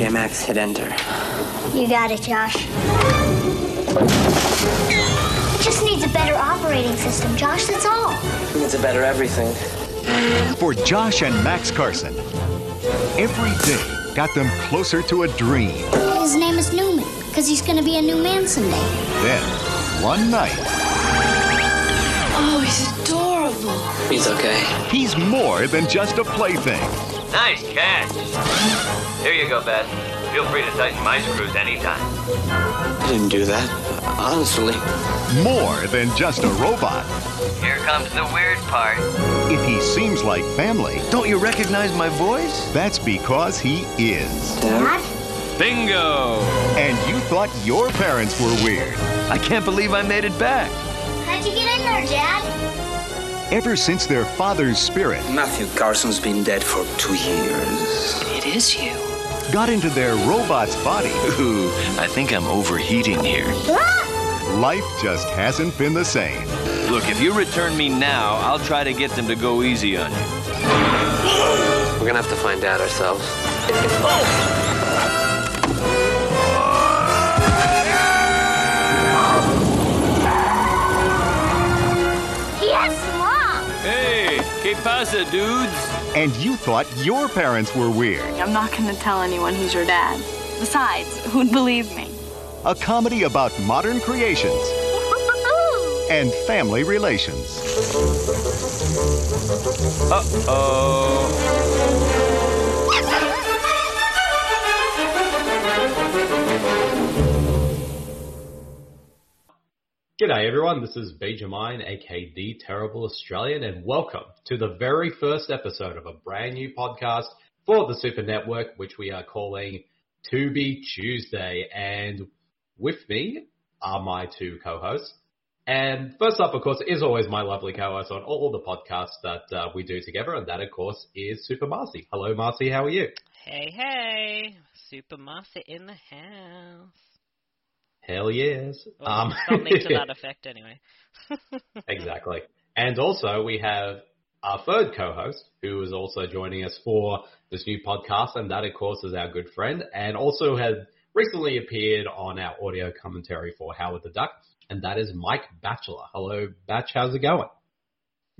Okay, Max, hit enter. You got it, Josh. It just needs a better operating system, Josh, that's all. Needs a better everything. For Josh and Max Carson, every day got them closer to a dream. His name is Newman, because he's going to be a new man someday. Then, one night, Oh, he's adorable. He's okay. he's more than just a plaything. Nice catch. Here you go, Beth. Feel free to tighten my screws anytime. I didn't do that. Honestly. More than just a robot. Here comes the weird part. If he seems like family, Don't you recognize my voice? that's because he is. Dad? Bingo! And you thought your parents were weird. I can't believe I made it back. How'd you get in there, Dad? Ever since their father's spirit Matthew Carson's been dead for two years. It is you. Got into their robot's body, Ooh, I think I'm overheating here. life just hasn't been the same. Look, if you return me now, I'll try to get them to go easy on you. We're gonna have to find out ourselves. Yes, Mom! Hey, que pasa, dudes? And you thought your parents were weird. I'm not going to tell anyone he's your dad. Besides, who'd believe me? A comedy about modern creations and family relations. Uh-oh. G'day everyone, this is Benjamin, aka The Terrible Australian, and welcome to the very first episode of a brand new podcast for the Super Network, which we are calling Tubi Tuesday. And with me are my two co-hosts. And first up, of course, is always my lovely co-host on all the podcasts that uh, we do together, and that, of course, is Super Marcy. Hello, Marcy, how are you? Hey, hey, Super Marcy in the house. Hell yes. Well, Um, something to that effect, anyway. Exactly. And also we have our third co-host who is also joining us for this new podcast, and that of course is our good friend, and also has recently appeared on our audio commentary for Howard the Duck, and that is Mike Batchelor. Hello, Batch. How's it going?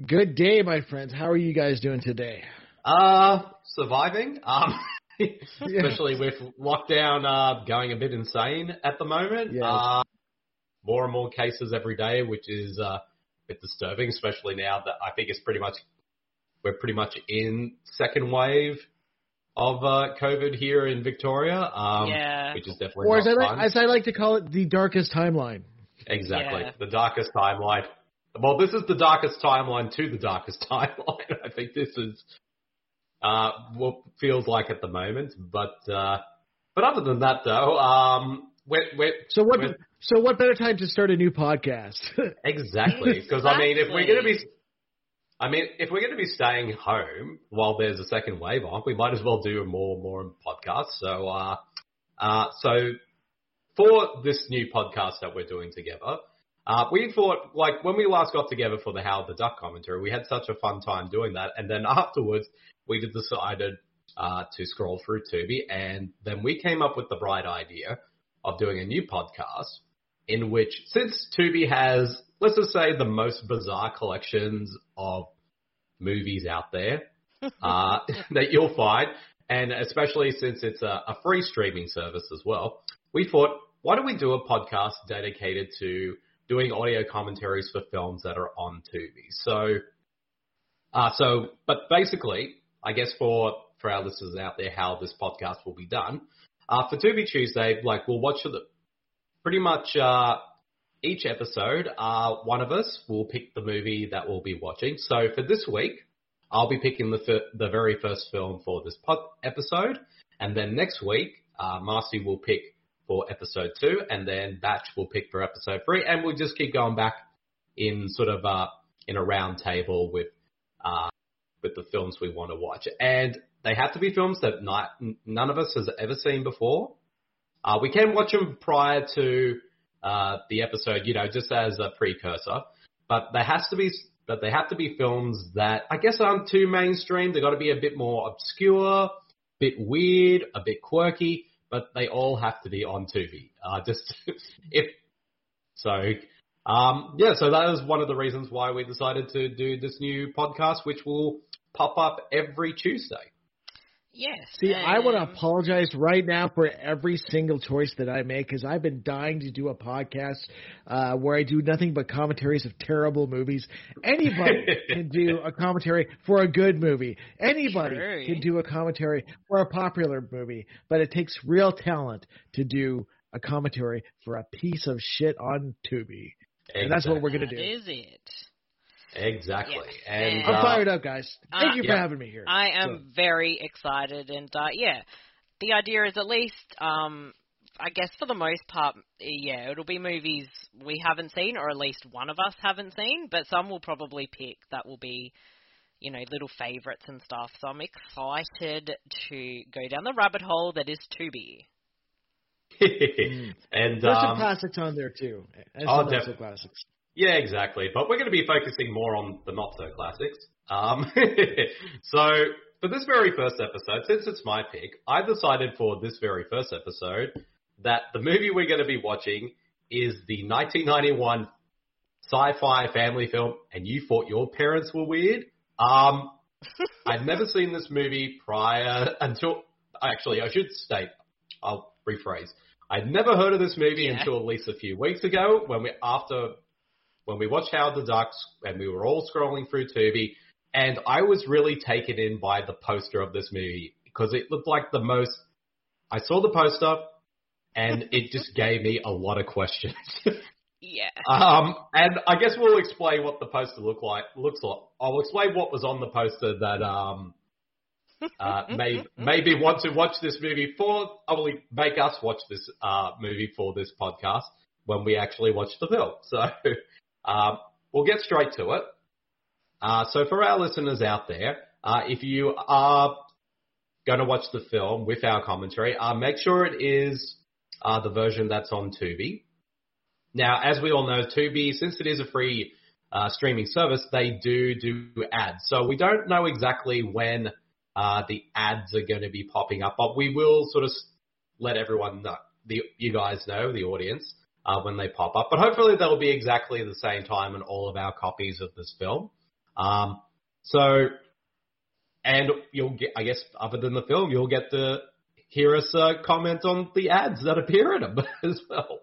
Good day, my friends. How are you guys doing today? Uh, surviving. Um, especially with lockdown uh, going a bit insane at the moment. Yes. Uh, more and more cases every day, which is uh, a bit disturbing, especially now that I think it's pretty much we're pretty much in second wave of uh, COVID here in Victoria. Um, Yeah. which is definitely Or not as I, like, as I like to call it, the darkest timeline. Exactly. Yeah. The darkest timeline. Well, this is the darkest timeline to the darkest timeline. I think this is uh, what feels like at the moment. But uh, but other than that, though, um, we're, we're, So what? So what better time to start a new podcast? exactly because I mean, if we're going to be, I mean, if we're going to be staying home while there's a second wave on, we might as well do more and more podcasts. So, uh, uh, so for this new podcast that we're doing together, uh, we thought, like, when we last got together for the Howard the Duck commentary, we had such a fun time doing that. And then afterwards, we decided uh, to scroll through Tubi. And then we came up with the bright idea of doing a new podcast in which, since Tubi has, let's just say, the most bizarre collections of movies out there uh, that you'll find, and especially since it's a, a free streaming service as well, we thought, why don't we do a podcast dedicated to doing audio commentaries for films that are on Tubi? So, uh, so, but basically, I guess for for our listeners out there, how this podcast will be done. Uh, for Tubi Tuesday, like we'll watch the pretty much uh, each episode. Uh, one of us will pick the movie that we'll be watching. So for this week, I'll be picking the fir- the very first film for this pod episode, and then next week, uh, Marcy will pick for episode two, and then Batch will pick for episode three, and we'll just keep going back in sort of uh, in a round table with uh, with the films we want to watch, and they have to be films that not, none of us has ever seen before. Uh, we can watch them prior to uh, the episode, you know, just as a precursor, but there has to be but they have to be films that I guess aren't too mainstream. They've got to be a bit more obscure, a bit weird, a bit quirky, but they all have to be on Tubi. Uh, just if so, um, yeah. So that is one of the reasons why we decided to do this new podcast, which will pop up every Tuesday. Yes. See, I want to um, apologize right now for every single choice that I make because I've been dying to do a podcast uh, where I do nothing but commentaries of terrible movies. Anybody can do a commentary for a good movie. Anybody True. can do a commentary for a popular movie, but it takes real talent to do a commentary for a piece of shit on Tubi. And that's what we're gonna do. is it. Exactly. Yes. And I'm uh, fired up, guys. Thank Uh, you for yeah. having me here. I am very excited, and uh, yeah, the idea is at least, um, I guess for the most part, yeah, it'll be movies we haven't seen, or at least one of us haven't seen, but some will probably pick that will be, you know, little favorites and stuff. So I'm excited to go down the rabbit hole that is Tubi. and There's some um, classics on there too. And Oh, some not definitely. classics. Yeah, exactly. But we're going to be focusing more on the not so classics. Um, so for this very first episode, since it's my pick, I decided for this very first episode that the movie we're going to be watching is the 1991 sci-fi family film, and you thought your parents were weird. Um, I'd never seen this movie prior until actually I should state I'll rephrase. I'd never heard of this movie Yeah. until at least a few weeks ago when we after when we watched Howard the Ducks and we were all scrolling through Tubi, and I was really taken in by the poster of this movie because it looked like the most. I saw the poster, and it just gave me a lot of questions. Yeah. Um, and I guess we'll explain what the poster look like. Looks like. I'll explain what was on the poster that um, uh, may maybe want to watch this movie for. I will make us watch this uh movie for this podcast when we actually watch the film. So um, we'll get straight to it. Uh, so for our listeners out there, uh, if you are going to watch the film with our commentary, uh, make sure it is uh, the version that's on Tubi. Now, as we all know, Tubi, since it is a free uh, streaming service, they do do ads. So we don't know exactly when uh, the ads are going to be popping up, but we will sort of let everyone know, the, you guys know, the audience, uh, when they pop up. But hopefully they'll be exactly the same time in all of our copies of this film. Um, so, and you'll get, I guess, other than the film, you'll get to hear us uh, comment on the ads that appear in them as well.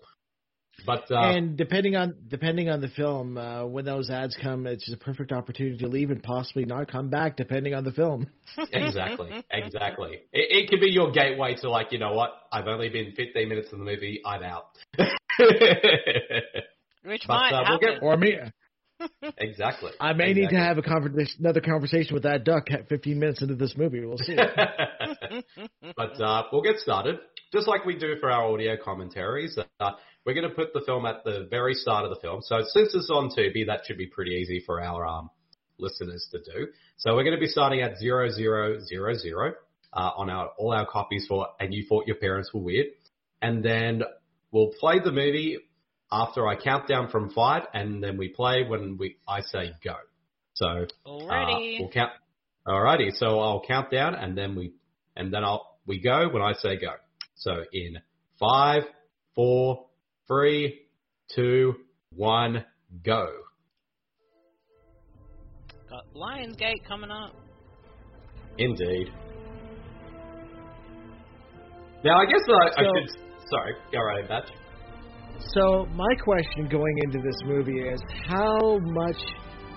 But uh, and depending on depending on the film, uh, when those ads come, it's just a perfect opportunity to leave and possibly not come back, depending on the film. exactly, exactly. It, it could be your gateway to like, you know what? I've only been 15 minutes in the movie. I'm out. Which But, might uh, we'll happen. get- Or me, exactly. I may need to have a conversation, another conversation with that duck at 15 minutes into this movie. We'll see. but uh, we'll get started. Just like we do for our audio commentaries, uh, we're going to put the film at the very start of the film. So since it's on Tubi, that should be pretty easy for our um, listeners to do. So we're going to be starting at zero zero zero zero uh, on our all our copies for "And You Thought Your Parents Were Weird," and then we'll play the movie after I count down from five, and then we play when we I say go. So uh, Alrighty. we'll count. Alrighty, so I'll count down and then we and then I'll we go when I say go. So in five, four, three, two, one, go. Got Lionsgate coming up. Indeed. Now I guess I, I So- should. Sorry, go right, Batch. So my question going into this movie is, how much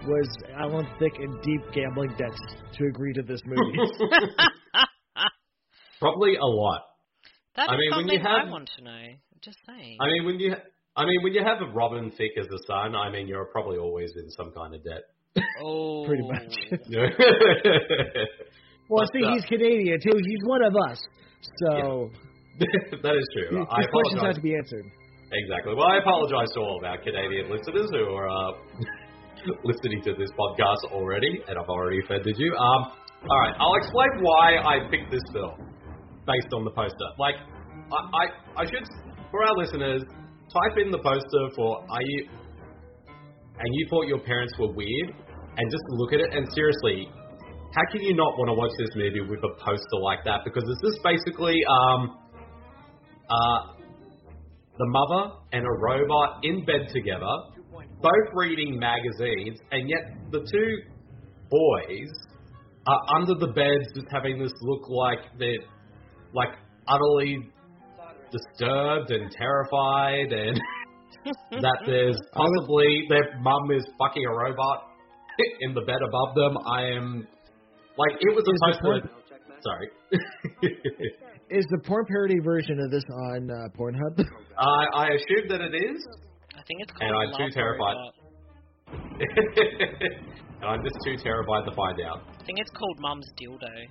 was Alan Thicke in deep gambling debts to agree to this movie? Probably a lot. That is I mean, when something you have- I want to know. Just saying. I mean, when you, I mean, when you have a Robin Thicke as a son, I mean, you're probably always in some kind of debt. oh, Pretty much. well, But, see, uh, he's Canadian too. He's one of us. So that is true. I questions have to be answered. Exactly. Well, I apologize to all of our Canadian listeners who are uh, listening to this podcast already, and I've already offended you. Um, all right, I'll explain why I picked this film based on the poster. Like, I, I, I should, for our listeners, type in the poster for "Are you?" and you thought your parents were weird, and just look at it. And seriously, how can you not want to watch this movie with a poster like that? Because it's just basically, um, uh, the mother and a robot in bed together, both reading magazines, and yet the two boys are under the beds just having this look like they're like utterly disturbed and terrified and that there's possibly their mum is fucking a robot in the bed above them. I am like it was a supposed. Sorry. Is the porn parody version of this on uh, Pornhub? I I assume that it is, I think it's called. and called I'm too terrified. And I'm just too terrified to find out. I think it's called Mum's Dildo.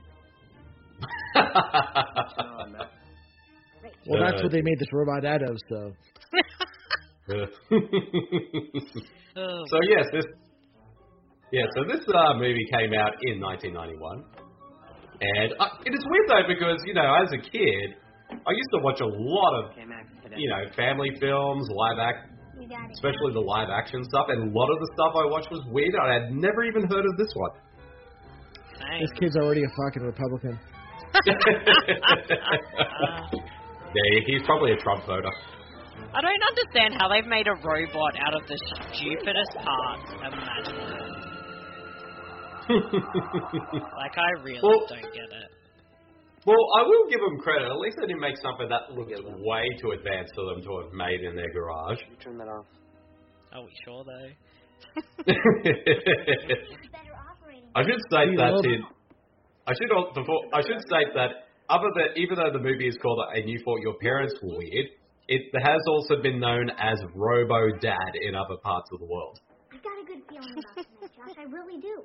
Well, that's what they made this robot out of. So so yes, this yeah, so this uh, movie came out in 1991, and uh, it is weird though because you know as a kid, I used to watch a lot of you know family films, live act, You got it. especially the live action stuff, and a lot of the stuff I watched was weird. I had never even heard of this one. dang. this kid's already a fucking Republican. yeah, he's probably a Trump voter. I don't understand how they've made a robot out of the stupidest parts imaginable. Like, I really Well- don't get it. Well, I will give them credit. At least they didn't make something that looked way too advanced for them to have made in their garage. Turn that off. Are we sure, though? I should state You that in, I should al- before I should state that other than even though the movie is called and you thought your parents were weird, it has also been known as Robo Dad in other parts of the world, I got a good feeling about tonight, Josh. I really do.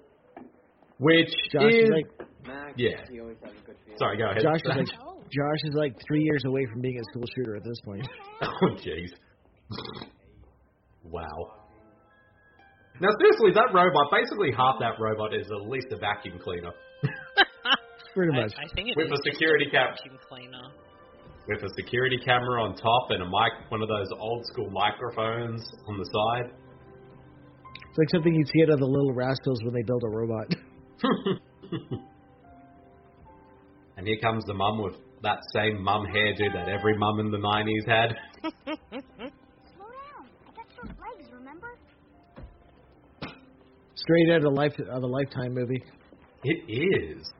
Which Josh is is like Max, Yeah. you always have a good feeling. sorry, go ahead. Josh is like Josh is like three years away from being a school shooter at this point. oh jeez, wow. Now seriously, that robot basically half that robot is at least a vacuum cleaner Pretty much. I think it with is a security cap vacuum cleaner. with a security camera on top and a mic, one of those old school microphones on the side. It's like something you'd see out of the Little Rascals when they build a robot. and here comes the mum with that same mum hairdo that every mum in the 90s had. Slow down. I got short legs, remember? Straight out of a life of a lifetime movie. It is.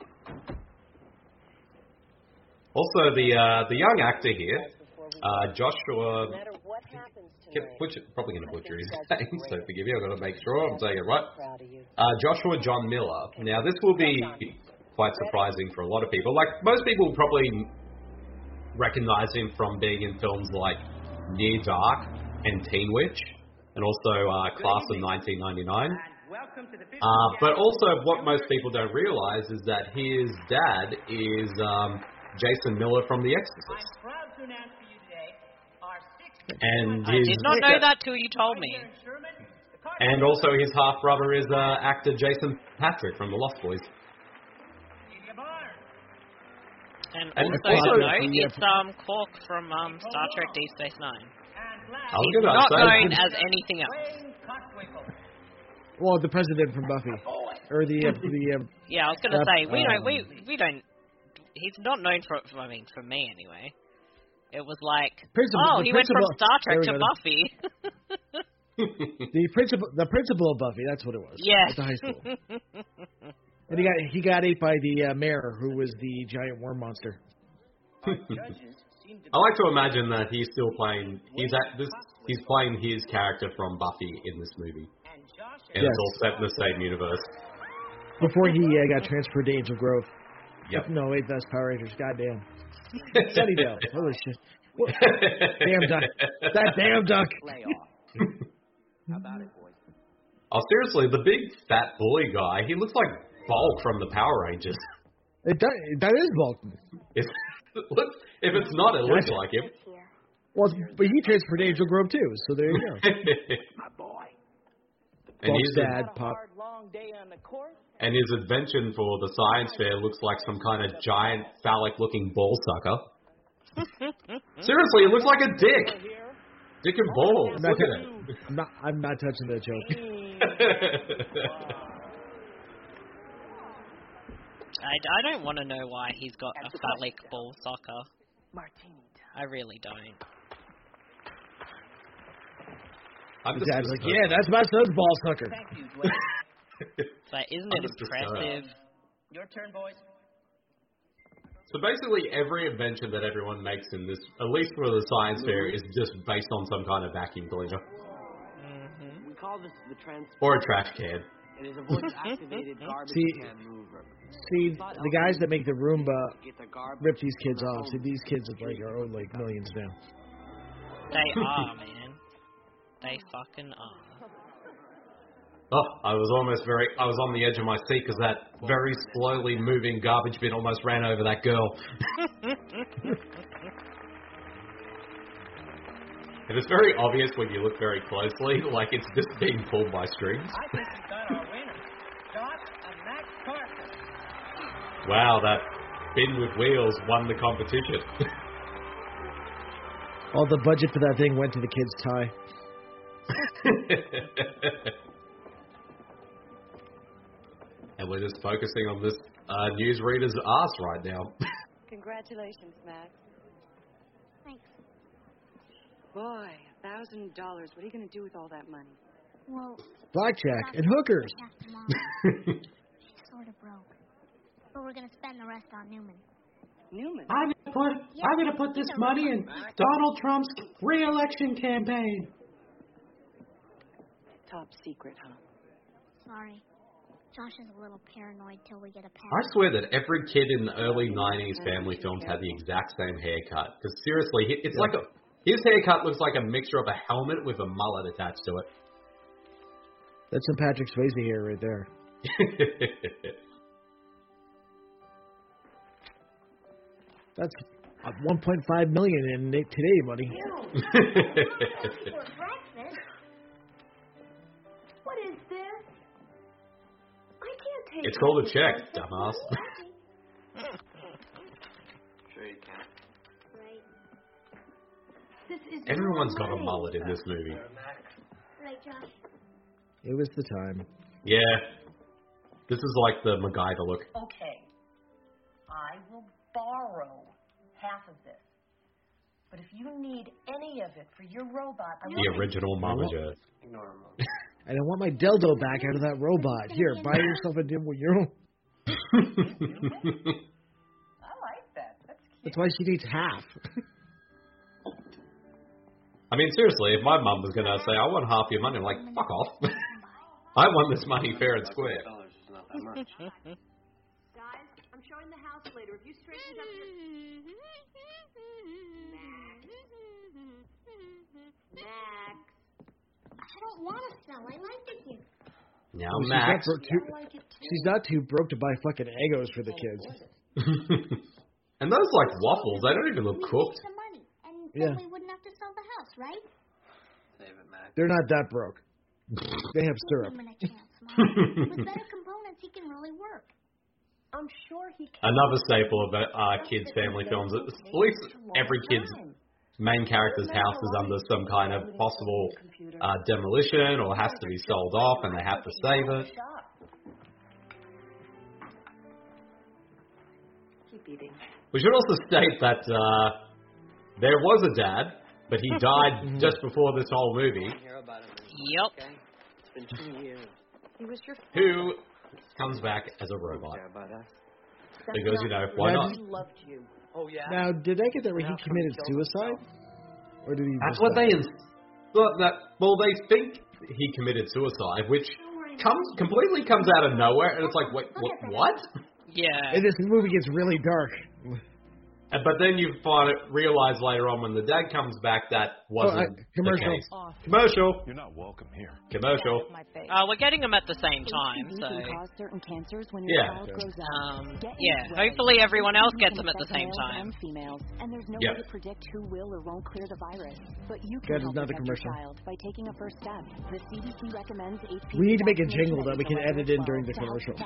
Also, the uh, the young actor here, uh, Joshua, which probably going to butcher his name, so forgive me. I've got to make sure I'm saying it right. Uh, Joshua John Miller. Now, this will be quite surprising for a lot of people. Like most people will probably recognize him from being in films like Near Dark and Teen Witch, and also uh, Class of 1999. Uh, but also, what most people don't realize is that his dad is um, Jason Miller from The Exorcist. And I his did not know that till you told me. and also his half brother is uh, actor Jason Patric from The Lost Boys. And, And also, also- no, it's um Quark from um Star Trek Deep Space Nine. He's not say, known as anything else. Well, the president from Buffy, or the uh, the um, Yeah, I was gonna Yep, say we don't um, we we don't. He's not known for. for I mean, for me anyway. It was like, Principal- oh, the he went from Star Trek to go. Buffy. the principal the principal of Buffy. That's what it was. yes. At the high school. And he got he got ate by the uh, mayor, who was the giant worm monster. I like to imagine that he's still playing. He's at this. He's playing his character from Buffy in this movie, and Yes. it's all set in the same universe. Before he uh, got transferred to Angel Grove. Yep. No, wait, that's Power Rangers. Goddamn. Sunnydale. Holy shit. What? Damn duck. That damn duck. How about it, boys? Oh, seriously, the big fat bully guy. He looks like Bulk from the Power Rangers. It does, that is Vulcan. It's, look, if it's not, it looks like him. Well, but he transferred to Angel Grove too, so there you go. And his dad, Pop. and his invention for the science fair looks like some kind of giant phallic-looking ball sucker. Seriously, it looks like a dick. Dick and balls. I'm not, touching, I'm not, I'm not touching that joke. I, I don't want to know why he's got a phallic ball soccer. I really don't. I'm The dad's like, disturbed. yeah, that's my son's ball sucker. Thank you, Dwayne. So isn't it impressive? Your turn, boys. So basically, every invention that everyone makes in this, at least for the science fair, is just based on some kind of vacuum cleaner hmm We call this the trans. or a trash can. It is a voice-activated garbage See- can mover. See, the guys that make the Roomba Get the garbage rip these kids off. See, these kids are like are owed like millions now. They are, man. They fucking are. Oh, I was almost very, I was on the edge of my seat because that very slowly moving garbage bin almost ran over that girl. It is very obvious when you look very closely, like it's just being pulled by strings. I think we got our winner, Josh and Max Carson. Wow, that bin with wheels won the competition. All the budget for that thing went to the kid's tie. and we're just focusing on this uh, newsreader's ass right now. Congratulations, Max. Thanks. Boy, a thousand dollars. What are you going to do with all that money? Well, Blackjack and hookers. asked She's sort of broke. But we're gonna spend the rest on Newman. Newman. I'm gonna put Yeah, I'm gonna put this money in Donald Trump's re-election campaign. Top secret, huh? Sorry. Josh is a little paranoid till we get a pass. I swear that every kid in the early 90s family films had the exact same haircut. Because seriously, he- it's like a, his haircut looks like a mixture of a helmet with a mullet attached to it. That's some Patrick Swayze hair right there. That's uh, 1.5 million in today money. it's called a check, dumbass. Sure you can. Right. Everyone's got a money. mullet in this movie. Right, Josh. It was the time. Yeah. This is like the MacGyver look. Okay. I will borrow half of this. But if you need any of it for your robot, I The will. original Mama Joe. Ignore him. And I want my dildo back out of that robot. Here, buy yourself a dim with your own. I like that. That's cute. That's why she needs half. I mean, seriously, if my mum was going to say, I want half your money, I'm like, fuck off. I want this money fair and square. Dollars is not that much. Guys, I'm showing the house later. If you straighten up your Max. I don't want to sell. I like it here. Now, She's Max. not, bro- too, she's not too broke to buy fucking Eggos for the kids. and those, like, waffles, they don't even look cooked. some money, and Yeah. we wouldn't have to sell the house, right? Save it, Max. They're not that broke. They have syrup. Give him a chance, Mom. With better components, he can really work. I'm sure he can. Another staple of uh, kids' family films. At least every kid's main character's house is under some kind of possible uh, demolition or has to be sold off and they have to save it. We should also state that uh, there was a dad, but he died just before this whole movie, Hear about him. Yep. Okay. It's been two years. He was your who comes back as a robot. Care about us. Because, you know, why not? He loved you. Oh yeah. Now, did I get that right? He committed suicide? Or did he That's what die? they ins- well, that, well, they think he committed suicide, which comes completely comes out of nowhere, and it's like, wait, what? what? Yeah. And this movie gets really dark. But then you find it realize later on when the dad comes back that wasn't oh, I, commercial. the case. Commercial. You're not welcome here. Commercial. Uh, we're getting them at the same time, so. yeah. Um, yeah. Hopefully everyone else gets them at the same time. Females, and there's no way to predict who will or won't clear the virus, but you can help another commercial. Child by taking a first step. The CDC recommends HPV we need to make a jingle that we can edit in during the commercial. Do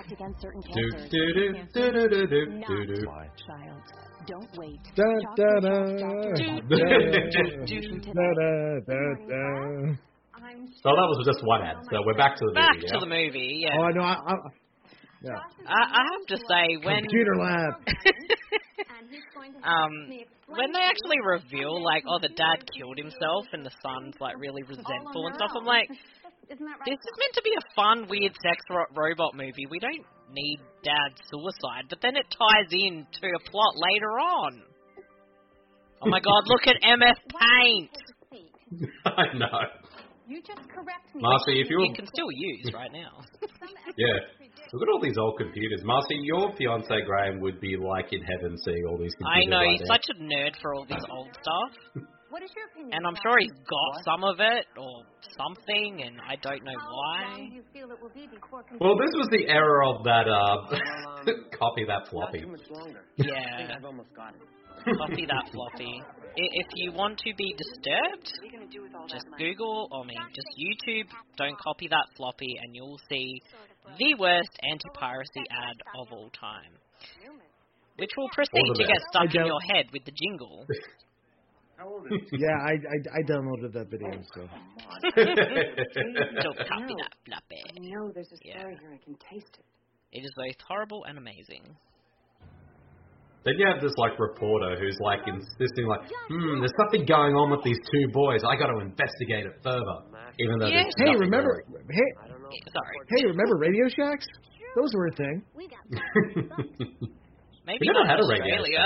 do do do do do do do. Child. Don't wait. Da, da, da, da, So that was just one ad. So we're back to the Back movie to now. the movie, Oh, no, I, I, Yeah. I, I have to say when Computer lab. um when they actually reveal like oh the dad killed himself and the son's like really resentful and stuff, I'm like Isn't that right? this is meant to be a fun weird sex ro- robot movie. We don't need dad's suicide, but then it ties in to a plot later on. Oh my god, look at MF Paint. I know. You just correct me. Marcy, if you You can still use right now. Yeah. Look at all these old computers. Marcy, your fiance Graham would be like in heaven seeing all these I know right he's now. such a nerd for all this old stuff, What is your opinion? and I'm sure he's got some of it or something, and I don't know How why. long you feel it will be before Well, this was the error of that uh, copy that floppy. Yeah, I've almost got it. copy that floppy. If you want to be disturbed, What are you gonna do with all just that money? Google, I mean, just YouTube, don't copy that floppy, and you'll see the worst anti-piracy ad of all time. Which will proceed to get stuck in your head with the jingle. How old is Yeah, I, I I downloaded that video. So Don't copy that floppy. No, there's a Yeah. story here. I can taste it. It is both horrible and amazing. Then you have this like reporter who's like insisting like, hmm, there's something going on with these two boys. I got to investigate it further, even though Yeah. there's hey, nothing remember? Hey, Yeah, Sorry. hey, remember Radio Shacks? Those were a thing. We got. Maybe We never not had in a radio Australia.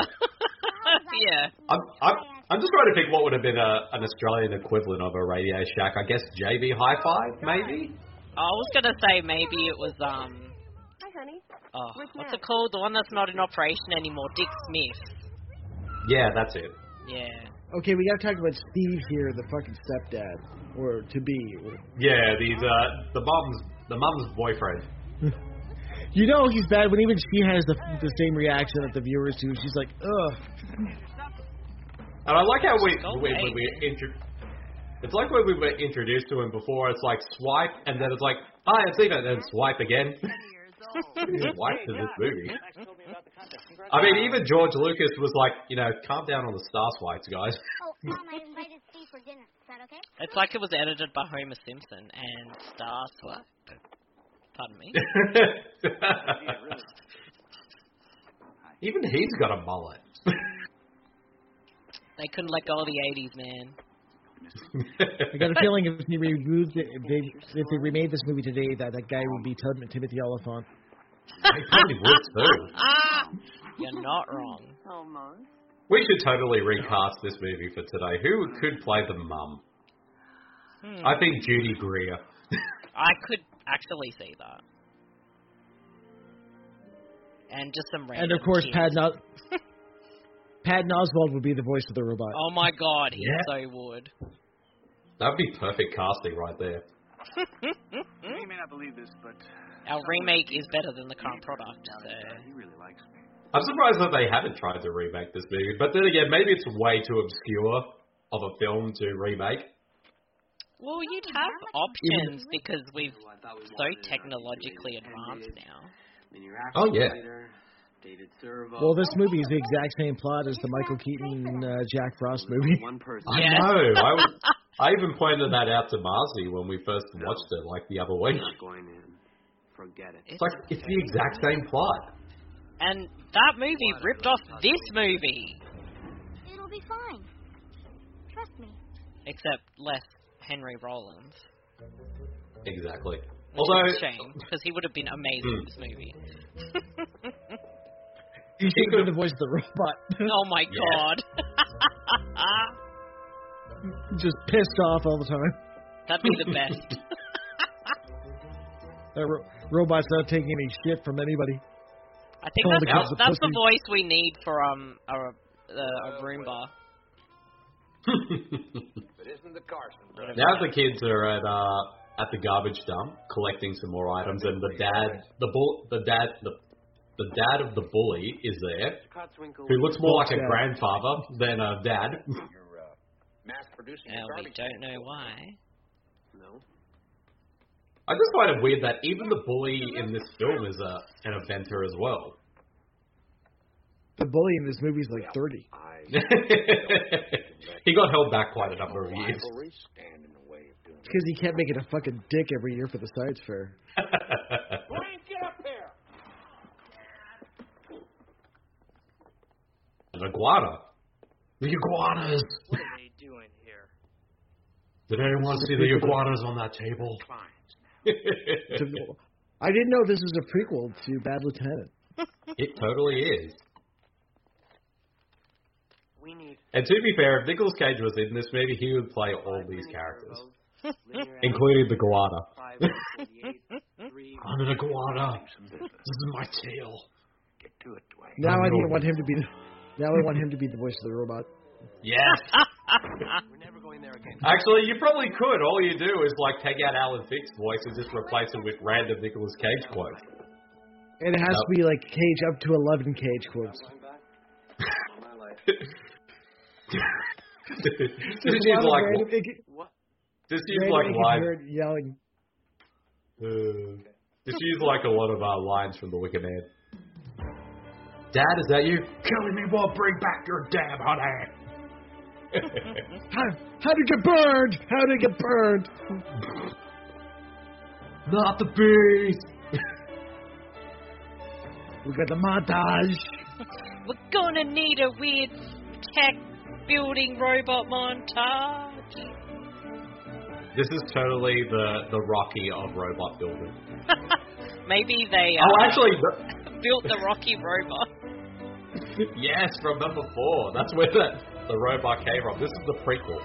Yeah. I'm, I'm, I'm just trying to think what would have been a, an Australian equivalent of a Radio Shack. I guess JB Hi-Fi, maybe. I was gonna say maybe it was um Hi, honey. oh Where's what's Matt? it called? The one that's not in operation anymore, Dick Smith. Yeah, that's it. Yeah. Okay, we gotta talk about Steve here, the fucking stepdad, or to be. Yeah, these uh, the mom's the mom's boyfriend. You know he's bad when even she has the the same reaction that the viewers do. She's like, ugh. And I like how we Go we, we, we intro- It's like when we were introduced to him before. It's like swipe, and then it's like, hi, it's Eva, and then swipe again. swipe to this movie. I mean, even George Lucas was like, you know, calm down on the star swipes, guys. Oh, Mom, I invited Steve for dinner. Is that okay? It's like it was edited by Homer Simpson and Star Swipe. Pardon me. even he's got a mullet. They couldn't let go of the '80s, man. I got a feeling if they removed it, if they if they remade this movie today, that that guy would be Tim- Timothy Olyphant. he probably would too. Ah, you're not wrong. Almost. We should totally recast this movie for today. Who could play the mum? Hmm. I think Judy Greer. I could actually see that. And just some random And of course, kids. Patton, Os- Patton Oswalt would be the voice of the robot. Oh my god, he Yeah. so would. That'd be perfect casting right there. You may not believe this, but Our remake is better than the current product, so he really likes me. I'm surprised that they haven't tried to remake this movie. But then again, maybe it's way too obscure of a film to remake. Well, you'd have options because we've so technologically advanced now. Oh, yeah. Dated. Well, this movie is the exact same plot as the Michael Keaton uh, Jack Frost movie. I Yeah. know. I, was- I even pointed that out to Marcy when we first watched it, like the other week. Not going in. Forget it. It's like it's the exact same plot. And that movie ripped off this movie, It'll be fine. Trust me. except less Henry Rollins. Exactly. Which Although is a shame, because he would have been amazing in this movie. He should have been the voice of the robot. oh my Yeah. god. Just pissed off all the time. That'd be the best. That ro- robot's not taking any shit from anybody. I think Call that's, the the, kids a that's the voice we need for um a, a, a Roomba. But isn't the Carson? Whatever now the kids are at uh at the garbage dump collecting some more items, and the dad, the bull, the dad, the the dad of the bully is there, Cotswinkle. who looks more like a grandfather than a dad. You're uh, mass producing Now we don't know why. No. I just find it weird that even the bully in this film is a an inventor as well the bully in this movie is like 30. he got held back quite a number of years. Because he kept making a fucking dick every year for the science fair. An iguana. The iguanas. What are they doing here? Did anyone see the iguanas on that table? I didn't know this was a prequel to Bad Lieutenant. It totally is. We need And to be fair, if Nicolas Cage was in this movie, he would play all these characters, including the iguana. I'm an iguana. This is my tail. Get to it, Dwayne. Now I'm I Norman. want him to be. The, now I want him to be the voice of the robot. Yes. We're never going there again. Actually, you probably could. All you do is like take out Alan Thicke's voice and just replace it with random Nicolas Cage quotes. And it has to be like Cage up to eleven Cage quotes. Just There's a use like random- it- just use random like you can lines. hear it yelling. Uh, just use like a lot of uh, lines from The Wicker Man. Dad, is that you? Killing me won't bring back your damn honey. How how to get burned? How to get burned? Not the bees. We got the montage. We're gonna need a weird tech building robot montage. This is totally the the Rocky of robot building. Maybe they Oh, uh, actually, built the Rocky robot. yes, from number four. That's where the the robot came from. This is the prequel.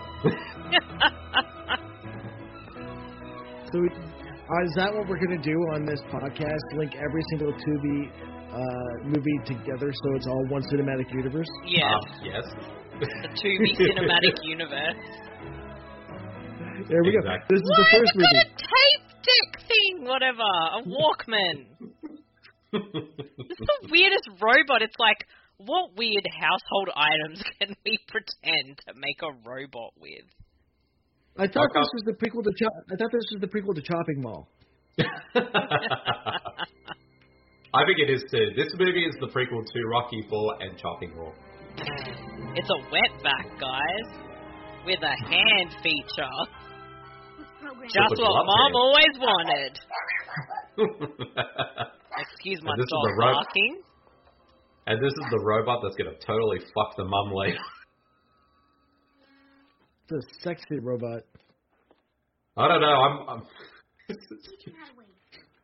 So uh, is that what we're gonna do on this podcast? Link every single Tubi uh, movie together, so it's all one cinematic universe. Yes, Um, yes. The Tubi cinematic universe. There we Exactly. go. This is Why the have first got movie. a tape deck thing? Whatever, a Walkman. It's the weirdest robot. It's like, what weird household items can we pretend to make a robot with? I thought this was the prequel to. Cho- I thought this was the prequel to Chopping Mall. I think it is too. This movie is the prequel to Rocky Four and Chopping Mall. It's a wetback, guys, with a hand feature. Just what glove Mom hand. always wanted. Excuse my And this is dog the ro- barking. and this is the robot that's gonna totally fuck the mum later. It's a sexy robot. I don't know. I'm. I'm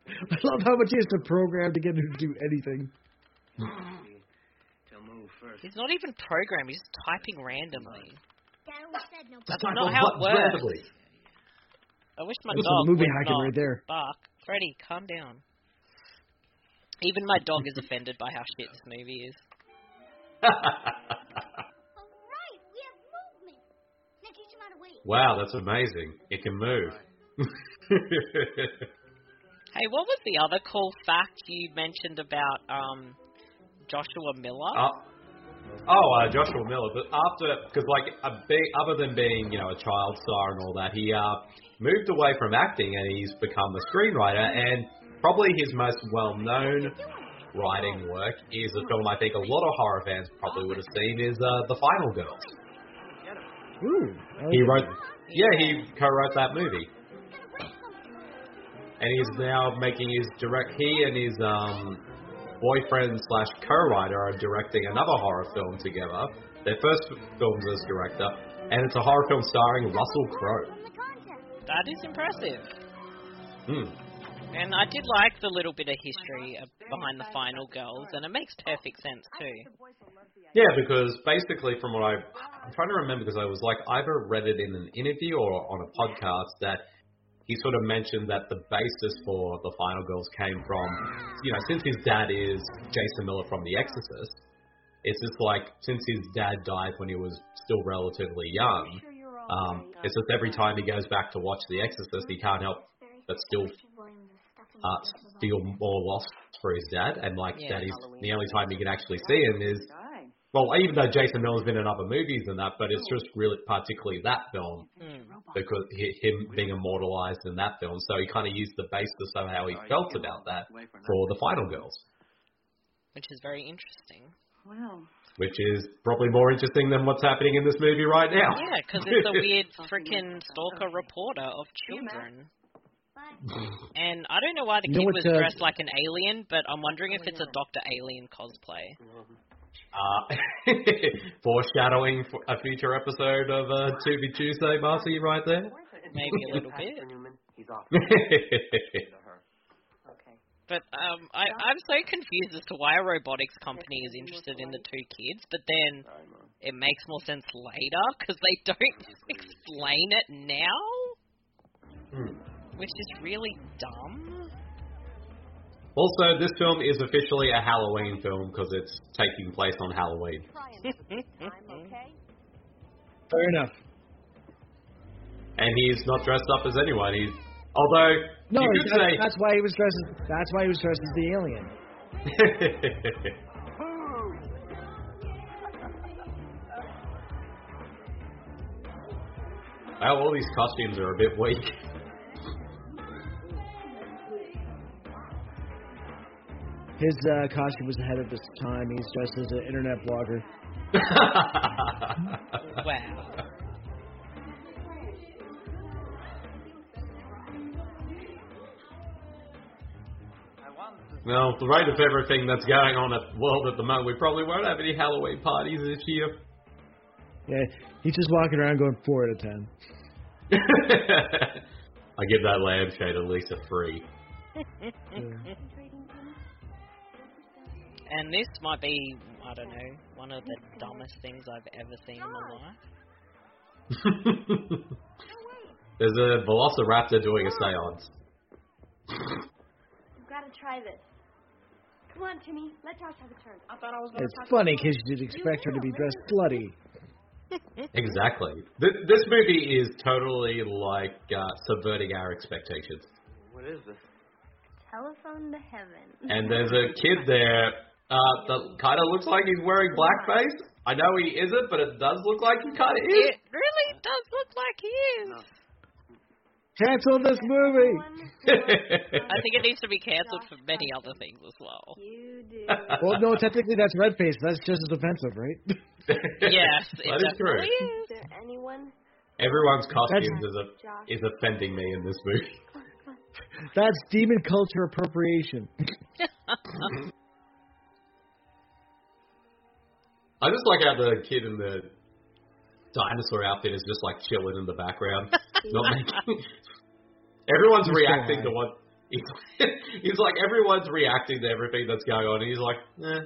I love how much he has to program to get him to do anything. To move first. He's not even programmed. He's just typing randomly. Dad always said no. That's not how it works. randomly. I wish my This is dog a movie would hacking not right there. bark. Freddy, calm down. Even my dog is offended by how shit this movie is. All right, we have movement. Now teach him how to wait. wow, that's amazing. It can move. Hey, what was the other cool fact you mentioned about um, Joshua Miller? Uh, oh, uh, Joshua Miller. But after, because like a big, other than being you know a child star and all that, he uh, moved away from acting and he's become a screenwriter. And probably his most well-known writing work is a film I think a lot of horror fans probably would have seen is uh, The Final Girls. Ooh. He wrote, yeah, he co-wrote that movie. And he's now making his direct. He and his um, boyfriend slash co-writer are directing another horror film together. Their first films as director, and it's a horror film starring Russell Crowe. That is impressive. Hmm. And I did like the little bit of history behind the Final Girls, and it makes perfect sense too. Yeah, because basically, from what I, I'm trying to remember, because I was like either read it in an interview or on a podcast that he sort of mentioned that the basis for the Final Girls came from, you know, since his dad is Jason Miller from The Exorcist, it's just like since his dad died when he was still relatively young, um, it's just every time he goes back to watch The Exorcist, he can't help but still uh, feel more lost for his dad, and like Yeah. that is the only time you can actually see him is well, even though Jason Miller's been in other movies and that, but it's just really particularly that film Hmm. because hi- him being immortalized in that film. So he kind of used the basis of how he felt about that for the Final Girls, Which is very interesting. Well, which is probably more interesting than what's happening in this movie right now. Yeah, because it's a weird freaking stalker reporter of children. And I don't know why the kid was uh, dressed like an alien, but I'm wondering if it's a Doctor Alien cosplay. Uh, foreshadowing for a future episode of uh, To Be Tuesday, Marcy, right there. Maybe a little bit. He's off. But um, I, I'm so confused as to why a robotics company is interested in the two kids, but then it makes more sense later because they don't explain it now, Hmm. which is really dumb. Also, this film is officially a Halloween film because it's taking place on Halloween. Fair enough. And he's not dressed up as anyone. He's although No, you could that's, say that's why he was dressed. As, that's why he was dressed as the alien. Wow, all these costumes are a bit weak. His uh, costume was ahead of his time. He's dressed as an internet blogger. Wow. Well, the rate of everything that's going on at the world at the moment, we probably won't have any Halloween parties this year. Yeah, he's just walking around going four out of ten. I give that lampshade at least a three. And this might be, I don't know, one of the dumbest things I've ever seen in my life. There's a velociraptor doing a seance. You've got to try this. Come on, Timmy. Let Josh have a turn. I thought I was going It's funny because you'd expect her to be dressed slutty. Exactly. Th- this movie is totally like uh, subverting our expectations. What is this? Telephone to heaven. And there's a kid there uh, that kind of looks like he's wearing blackface. I know he isn't, but it does look like he kind of is. It really does look like he is. Cancel this movie. I think it needs to be cancelled for many other things as well. You do. well, no, technically that's red face. That's just as offensive, right? yes, it That is true. definitely Is is. there anyone? Everyone's costumes is a, is offending me in this movie. That's demon culture appropriation. I just like how the kid in the dinosaur outfit is just like chilling in the background, not making. Everyone's He's reacting so to what. He's, he's like everyone's reacting to everything that's going on, and he's like, eh.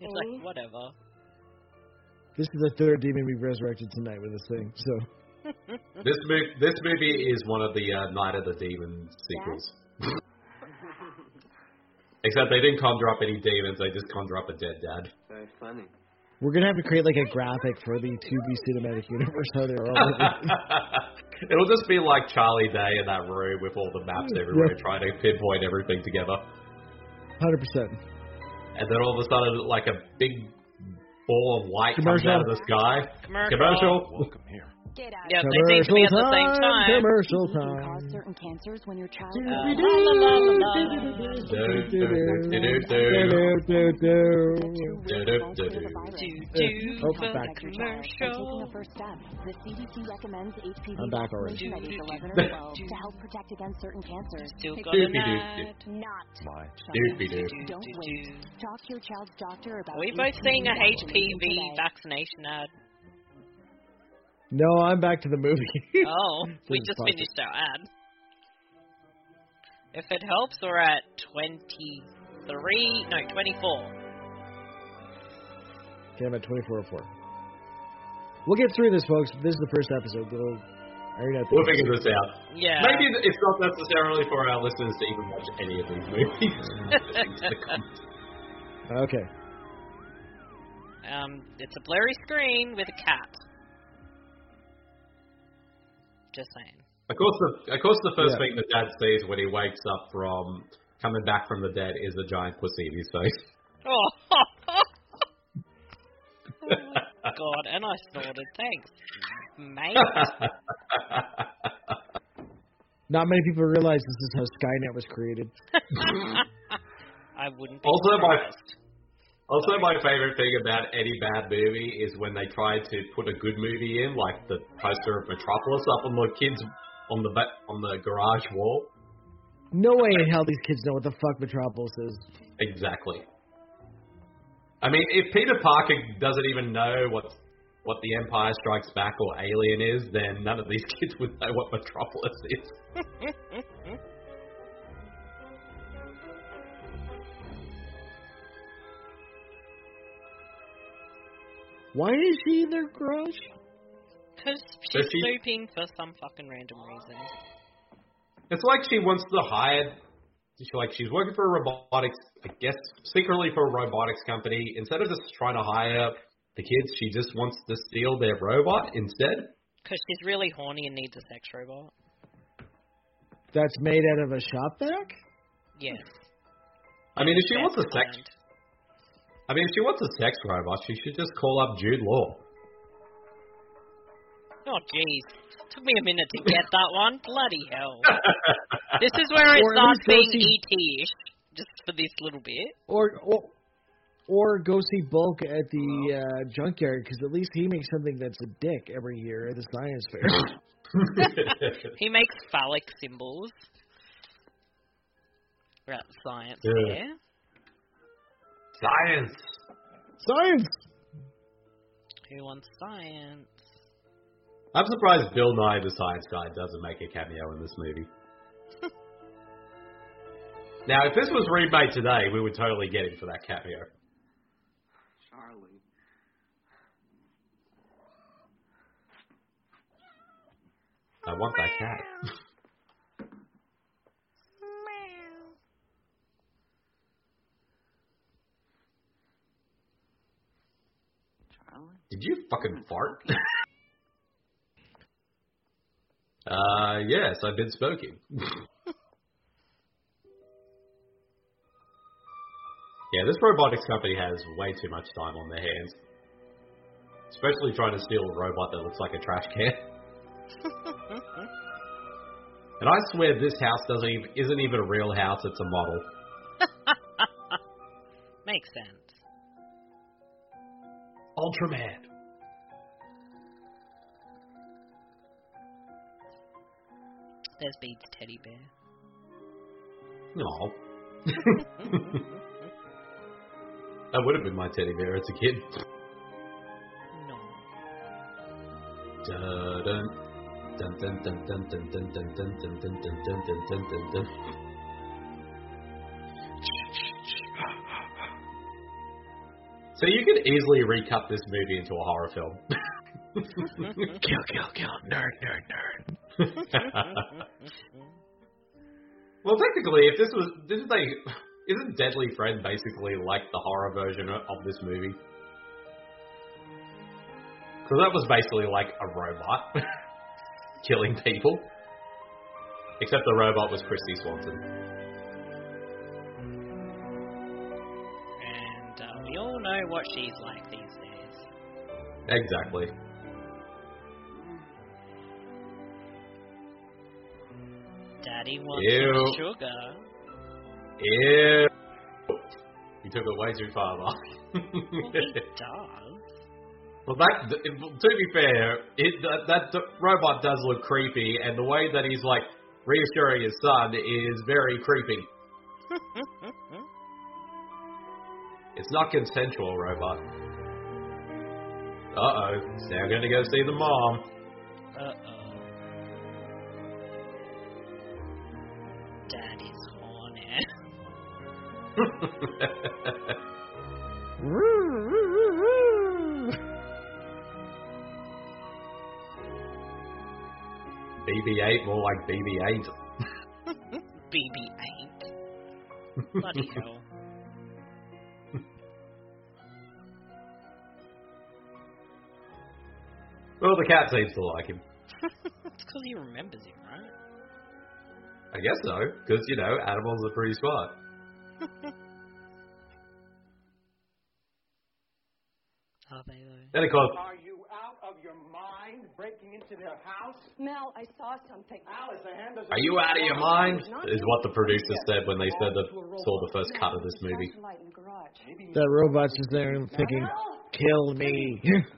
It's like whatever. This is the third demon we've resurrected tonight with this thing. So This movie, this movie is one of the uh, Night of the Demons sequels. Except they didn't conjure up any demons; they just conjure up a dead dad. Very funny. We're gonna have to create like a graphic for the Tubi cinematic universe. How they're all. It'll just be like Charlie Day in that room with all the maps everywhere, Yeah. trying to pinpoint everything together. Hundred percent. And then all of a sudden, like a big ball of light comes out of the sky. Commercial. Welcome here. Get out. Yeah, they seem to be at the same Commercial time. Commercial Can time. cause certain cancers when your child Oh, back. Commercial. the CDC recommends HPV I'm back already. vaccination at age 11 or 12 to help protect against certain cancers. Still got Doopy an doop ad. Not. Doopy doo. Don't wait. Talk to your child's doctor about Are we both seeing a HPV HPV today. vaccination ad? No, I'm back to the movie. Oh, we just fun. finished our ad. If it helps, we're at 23, no, 24. Okay, I'm at 2404. We'll get through this, folks. This is the first episode. We'll iron We'll figure this out. Yeah. Maybe it's not necessarily for our listeners to even watch any of these movies. Okay. Um, it's a blurry screen with a cat. Just saying. of course, the of course the first Yeah. thing the dad sees when he wakes up from coming back from the dead is a giant pussy in his face. Oh, God, and I snorted. Thanks, mate. Not many people realize this is how Skynet was created. I wouldn't be Also, my surprised. Also my favorite thing about any bad movie is when they try to put a good movie in, like the poster of Metropolis up on the kids on the ba- on the garage wall. No way in hell these kids know what the fuck Metropolis is. Exactly. I mean, if Peter Parker doesn't even know what what the Empire Strikes Back or Alien is, then none of these kids would know what Metropolis is. Why is she in their garage? Because she's she- snooping for some fucking random reason. It's like she wants to hire. She's like she's working for a robotics, I guess, secretly for a robotics company. Instead of just trying to hire the kids, she just wants to steal their robot instead. Because she's really horny and needs a sex robot. That's made out of a shop vac? Yes. I mean, if she That's wants a sex, planned. I mean, if she wants a sex robot, she should just call up Jude Law. Oh, jeez. Took me a minute to get that one. Bloody hell. This is where it Or starts being go see- ET-ish, just for this little bit. Or or, or go see Bulk at the uh, junkyard because at least he makes something that's a dick every year at the science fair. He makes phallic symbols. We're at the science Yeah. fair. Science. Science. Who wants science? I'm surprised Bill Nye the Science Guy doesn't make a cameo in this movie. now, if this was remade today, we would totally get him for that cameo. Charlie. I want that cat. Did you fucking fart? uh, yes, I've been smoking. yeah, this robotics company has way too much time on their hands. Especially trying to steal a robot that looks like a trash can. And I swear this house doesn't even, isn't even a real house, it's a model. Makes sense. Ultraman. There's Bede's teddy bear. No. that would have been my teddy bear as a kid. No. Dun dun dun dun dun dun dun dun dun dun dun dun dun dun dun dun So you could easily recut this movie into a horror film. kill, kill, kill. Nerd, nerd, nerd. well, technically, if this was, didn't they? Isn't Deadly Friend basically like the horror version of this movie? Because that was basically like a robot killing people, except the robot was Kristy Swanson. Know what she's like these days. Exactly. Daddy wants Ew. some sugar. Ew. You took it way too far, Mark. Well, he does. Well, that to be fair, it, that, that robot does look creepy, and the way that he's like reassuring his son is very creepy. It's not consensual, robot. Uh oh, now gonna go see the mom. Uh oh. Daddy's horny. BB-8, more like BB-8. BB-8. Bloody hell. Well, the cat seems to like him. it's because he remembers him, right? I guess so, because you know animals are pretty smart. Are they though? Then of course, Are you out of your mind breaking into their house? Mel, I saw something. Alice, the hand are you out of your mind? Is what the producers said when they said that saw the first cut of this movie. The. That robot's just there thinking, kill me.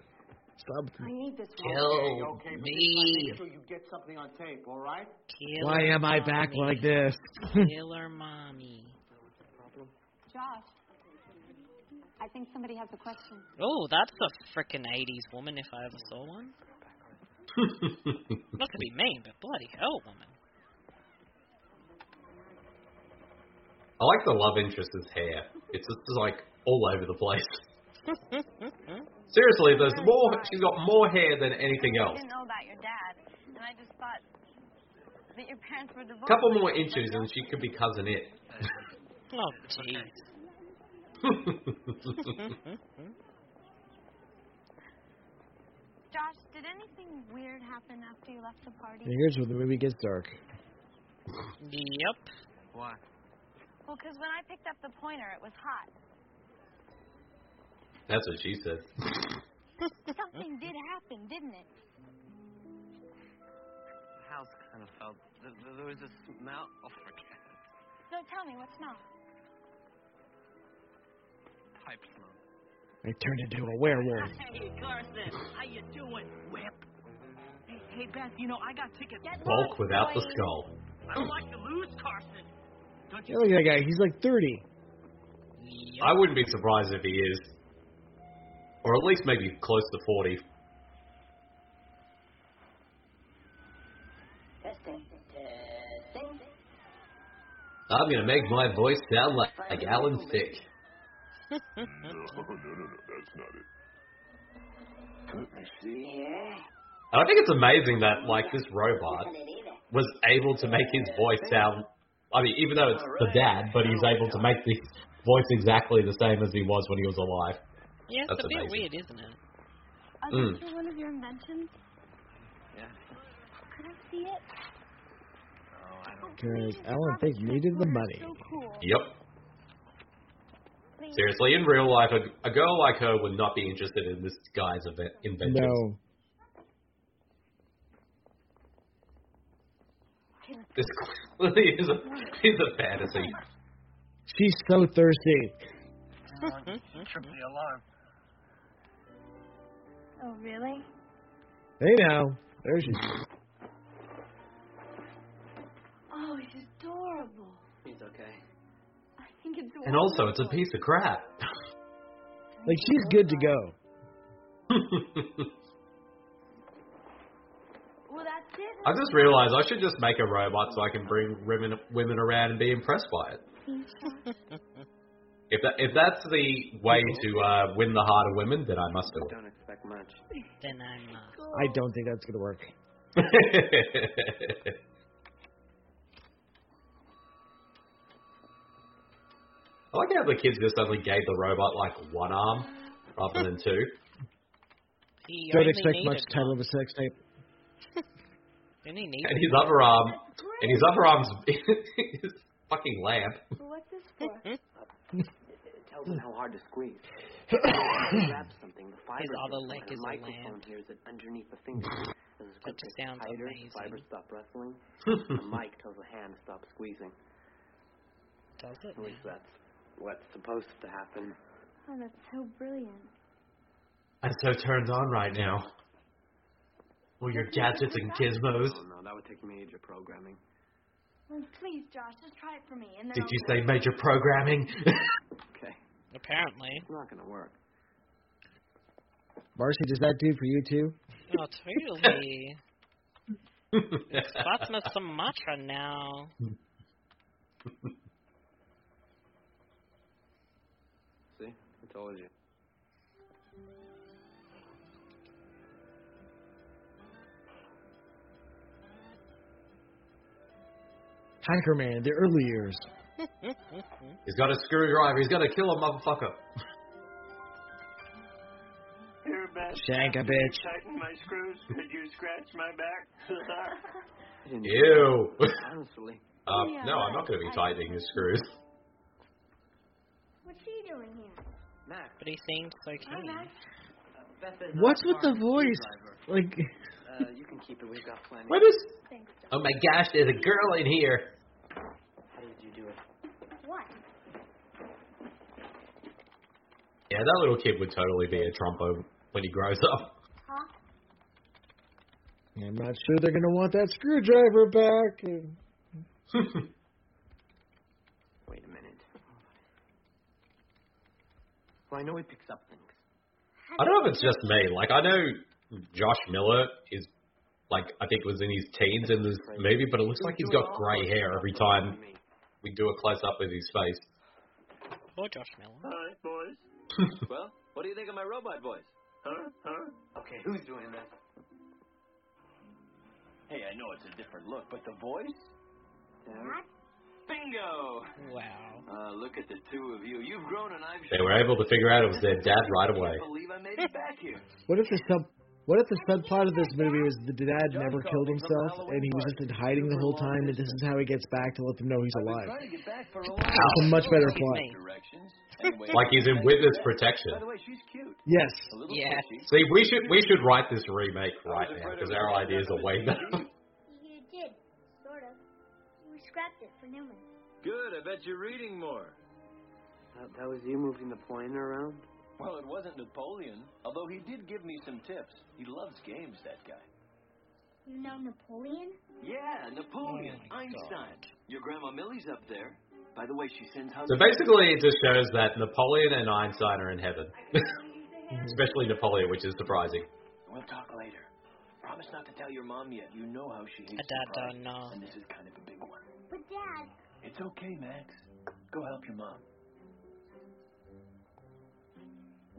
Something. I need this Okay, okay, but Make sure you get something on tape, all right? Killer Why am I back like this? Killer mommy. Josh. I think somebody has a question. Oh, that's a frickin' 80s woman if I ever saw one. Not to be mean, but bloody hell, woman. I like the love interest's hair. It's just like all over the place. Seriously, there's more. She's got more hair than anything else. I else. didn't know about your dad, and I just thought that your parents were divorced. Couple more inches and she could be cousin it. Oh, jeez. Josh, did anything weird happen after you left the party? And here's where the movie gets dark. Yep. Why? Well, because when I picked up the pointer, it was hot. That's what she said. Something did happen, didn't it? The house kind of felt. There, there was a smell. Oh, forget it. No, tell me, what smell? Pipe smoke. I turned into a werewolf. Hey, Carson, how you doing, Whip? Hey, hey, Beth, you know, I got tickets. Bulk without the skull. I don't like to lose, Carson. Don't Yeah, you? look at that guy. He's like 30. I wouldn't be surprised if he is. Or at least maybe close to 40. Testing. Testing. I'm gonna make my voice sound like, like Alan Thicke. no, no, no, no, that's not it. Let me see. And I think it's amazing that like this robot was able to make his voice sound. I mean, even though it's the dad, but he's able to make the voice exactly the same as he was when he was alive. Yeah, it's That's a bit amazing. weird, isn't it? Are Mm. these one of your inventions? Yeah. Could I see it? Oh, I don't. Because Alan Thicke needed the money. So cool. Yep. Please. Seriously, in real life, a, a girl like her would not be interested in this guy's event, inventions. No. This clearly is a, is a fantasy. She's so thirsty. Trip the alarm. Oh, really? Hey now. There she is. Oh, he's adorable. He's okay. I think it's And also, it's a piece of crap. Like, she's good to go. Well, that's it. I just realized I should just make a robot so I can bring women women around and be impressed by it. If that if that's the way to uh, win the heart of women, then I must do Don't expect much. Then I'm. Uh, I don't think that's going to work. I like how the kids just only gave the robot like one arm rather than two. he Don't expect much title of a sex tape. Didn't he need And his other arm, and his other arm's his fucking lamp. What's this for? It tells him how hard to squeeze. He grabs something, the fiber His other gets leg is her a microphone lamp. hears it underneath the finger. As the grip That gets sounds tighter, amazing. fibers stop wrestling. the mic tells the hand to stop squeezing. Does it? At least that's what's supposed to happen. Oh, that's so brilliant. I'm so turned on right now. All your gadgets and gizmos. Oh no, that would take major programming. Well, please, Josh, just try it for me. And then Did I'll you say it. major programming? Okay, Apparently. it's not gonna work. Marcy, does that do for you too? Oh, totally. it's Fatma Sumatra now. See, I told you. Hacker Man, the early years. He's got a screwdriver. He's gonna kill a motherfucker. Here, Beth. Shank a bitch. Tighten my screws. Could you scratch my back? I Ew. Honestly. Um, no, I'm not going to be tightening his screws. What's he doing here? Max, But he seems so Hi, keen. Max. Beth is What's uh, with the voice? Like, Uh, you can keep it. We've got plenty. What is? Thanks, Oh my gosh, there's a girl in here. How did you do it? What? Yeah, that little kid would totally be a Trumpo when he grows up. Huh? I'm not sure they're going to want that screwdriver back. Wait a minute. Well, I know he picks up things. I don't know if it's just me. Like I know Josh Miller is like I think was in his teens in this movie, but it looks like he's got grey hair every time we do a close up of his face. Or Josh Miller. Hi, boys. well, what do you think of my robot voice? Huh? Huh? Okay, who's doing this? Hey, I know it's a different look, but the voice? Dad? Bingo! Wow. Uh, look at the two of you. You've grown and I've They were able to figure out it was their dad right away. I can't believe I made it back here. What if the sub? What if the subplot of this movie was the dad never killed himself and he was just in hiding the whole time, and this is how he gets back to let them know he's alive? Trying to get back for a That's a much better plot. Like he's in witness protection. By the way, she's cute. Yes. Yeah. See, we should we should write this remake right now because our ideas are way better. You did, sort of. We scrapped it for Newman. Good. I bet you're reading more. That, that was you moving the pointer around? Well, it wasn't Napoleon, although he did give me some tips. He loves games, that guy. You know Napoleon? Yeah, Napoleon, Oh my Einstein. Your grandma Millie's up there. By the way, she sends hugs. So basically, it just shows that Napoleon and Einstein are in heaven, especially Napoleon, which is surprising. We'll talk later. Promise not to tell your mom yet. You know how she hates A dad surprise, don't know. And this is kind of a big one. But Dad, It's okay, Max. Go help your mom.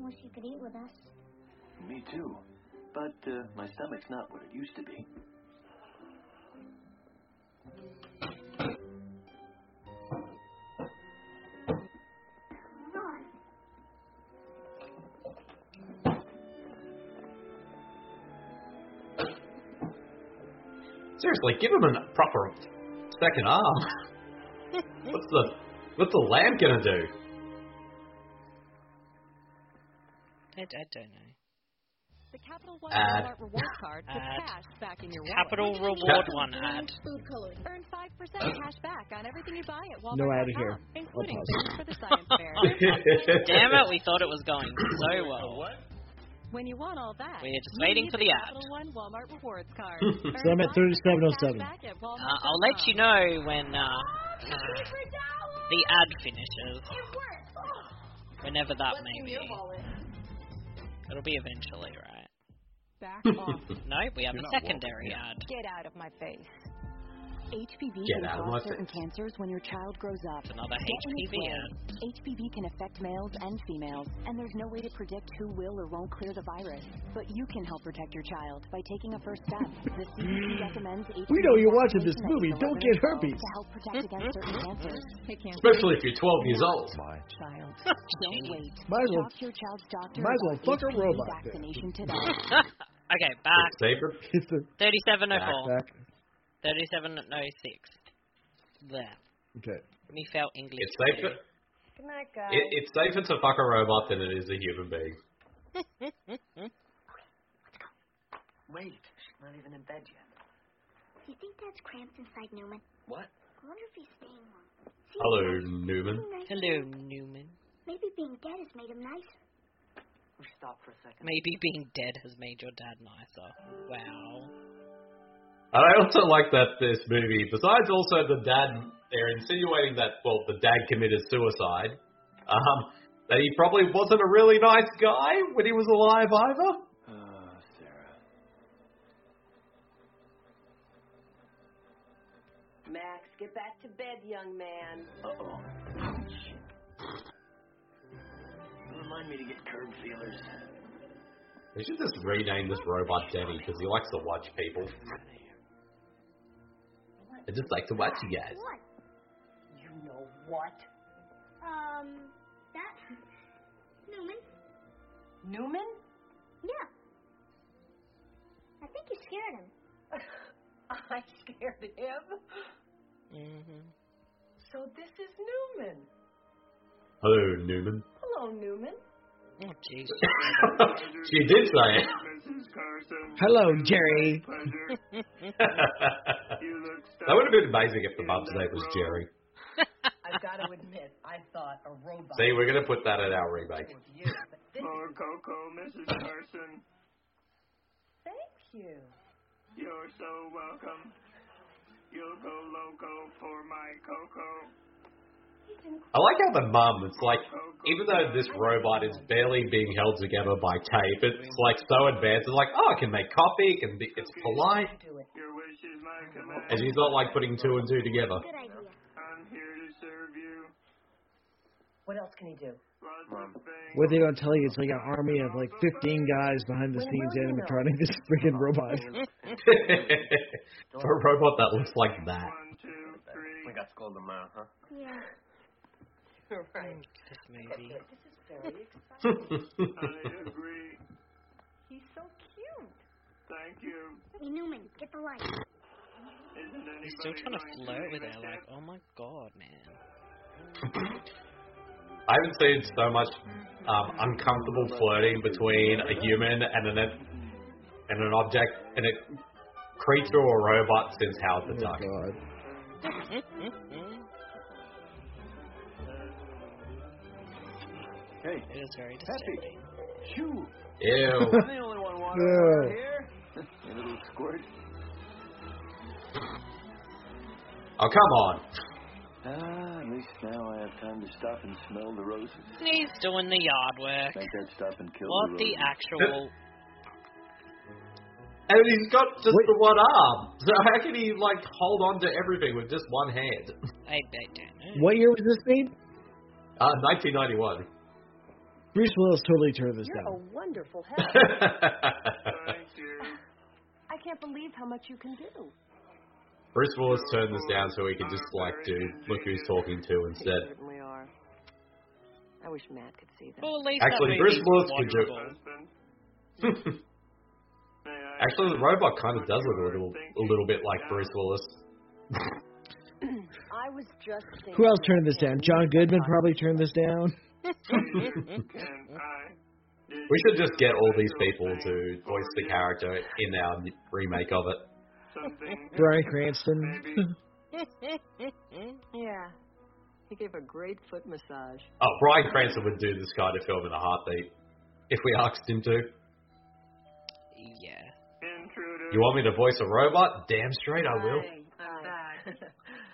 Wish you could eat with us. Me too. But uh, my stomach's not what it used to be. Seriously, give him a proper second arm. what's the what's the lamb gonna do? I, I don't know. The Capital One Ad. Walmart reward card puts cash back in your wallet. Capital Reward One ad. Food coloring. Earn 5% cash back on everything you buy at Walmart. No ad here. Including things for the science fair. Damn it, we thought it was going so well. When you want all that, We're just waiting for the ad. Capital One Walmart rewards card. So I'm at 3707. Uh, I'll let you know when uh, the ad finishes. Whenever that may be. It'll be eventually, right? Back off. No, we have You're a not secondary welcome ad. Get out of my face. HPV Get can out of cause my certain cancers when your child grows up. Another Get HPV HPV can affect males and females, and there's no way to predict who will or won't clear the virus. But you can help protect your child by taking a first step. The CDC mm. recommends HPV We know you're watching this movie. Don't get herpes. To help protect against certain cancers. Especially if you're 12 years old. My Child. Don't wait. Might as well- Talk to your child's doctor might as well fuck a robot vaccination today. okay, back. Saber? It's the 3704. back. 3706. There. Okay. Me felt English. It's safer. Good night, guys. It, it's safer to fuck a robot than it is a human being. Wait, she's not even in bed yet. Do you think Dad's cramped inside Newman? What? I wonder if he's staying long. See, Hello, Newman. nice Hello, to Newman. Maybe being dead has made him nicer. Stop for a second. Maybe being dead has made your dad nicer. Wow. And I also like that this movie, besides also the dad, they're insinuating that, well, the dad committed suicide, um, that he probably wasn't a really nice guy when he was alive either. Ah, Sarah. Max, get back to bed, young man. Uh-oh. Remind me to get curb feelers. They should just rename this robot Denny because he likes to watch people. I just like to watch you guys. What? You know what? Um, that. Newman? Newman? Yeah. I think you scared him. I scared him. Mm-hmm. So this is Newman. Hello, Newman. Hello, Newman. Oh, jeez. she did say it. Mrs. Carson. Hello, Jerry. Pleasure. You look That would have been amazing if the mum's name was Jerry. I've got to admit, I thought a robot. See, we're going to put that in our remake. was you, More cocoa, Mrs. Carson. Thank you. You're so welcome. You'll go loco for my cocoa. I like how the mum, it's like, even though this robot is barely being held together by tape, it's like so advanced. It's like, oh, it can make coffee, it can be, it's polite. Your wish is. And she's not like putting two and two together. I'm here to serve you. What else can he do? Lots of things. What they don't tell you, it's like an army of like 15 guys behind the scenes animatronic this freaking robot. For a robot that looks like that. One, two, three. We got scolded him out, huh? Yeah. right. This movie. This is very exciting. I agree. He's so cute. Thank you. Hey, Newman, get the light. Isn't He's still trying to going flirt with her, like, oh my god, man. I haven't seen so much um, uncomfortable flirting between a human and an and an object and a creature or robot since Howard the Oh Duck. god. Hey, it is very Peppy. disturbing. Shoo! Ew. I'm the only one wanting Ew. around here. a little squirt. Oh come on. Ah, at least now I have time to stop and smell the roses. He's doing the yard work. Think I'd stop and kill What the the roses. actual? And he's got just the one arm. So how can he like hold on to everything with just one hand? I, I don't know. What year was this made? Uh, 1991. Bruce Willis totally turned this You're down. a wonderful help. Thank you. I can't believe how much you can do. Bruce Willis turned this down so he could just like do look who's talking to You instead. certainly are. I wish Matt could see that. Well, at least Actually, that Bruce movie's Willis could do watchable. Husband. May I Actually, the robot kind of does look a little a little bit like Bruce Willis. I was just thinking. Who else turned this down? John Goodman probably turned this down. And I did We should just get all these people to voice the character in our remake of it. something Bryan Cranston. Yeah. He gave a great foot massage. Oh, Bryan Cranston would do this kind of film in a heartbeat if we asked him to. Yeah. You want me to voice a robot? Damn straight I will. Hey,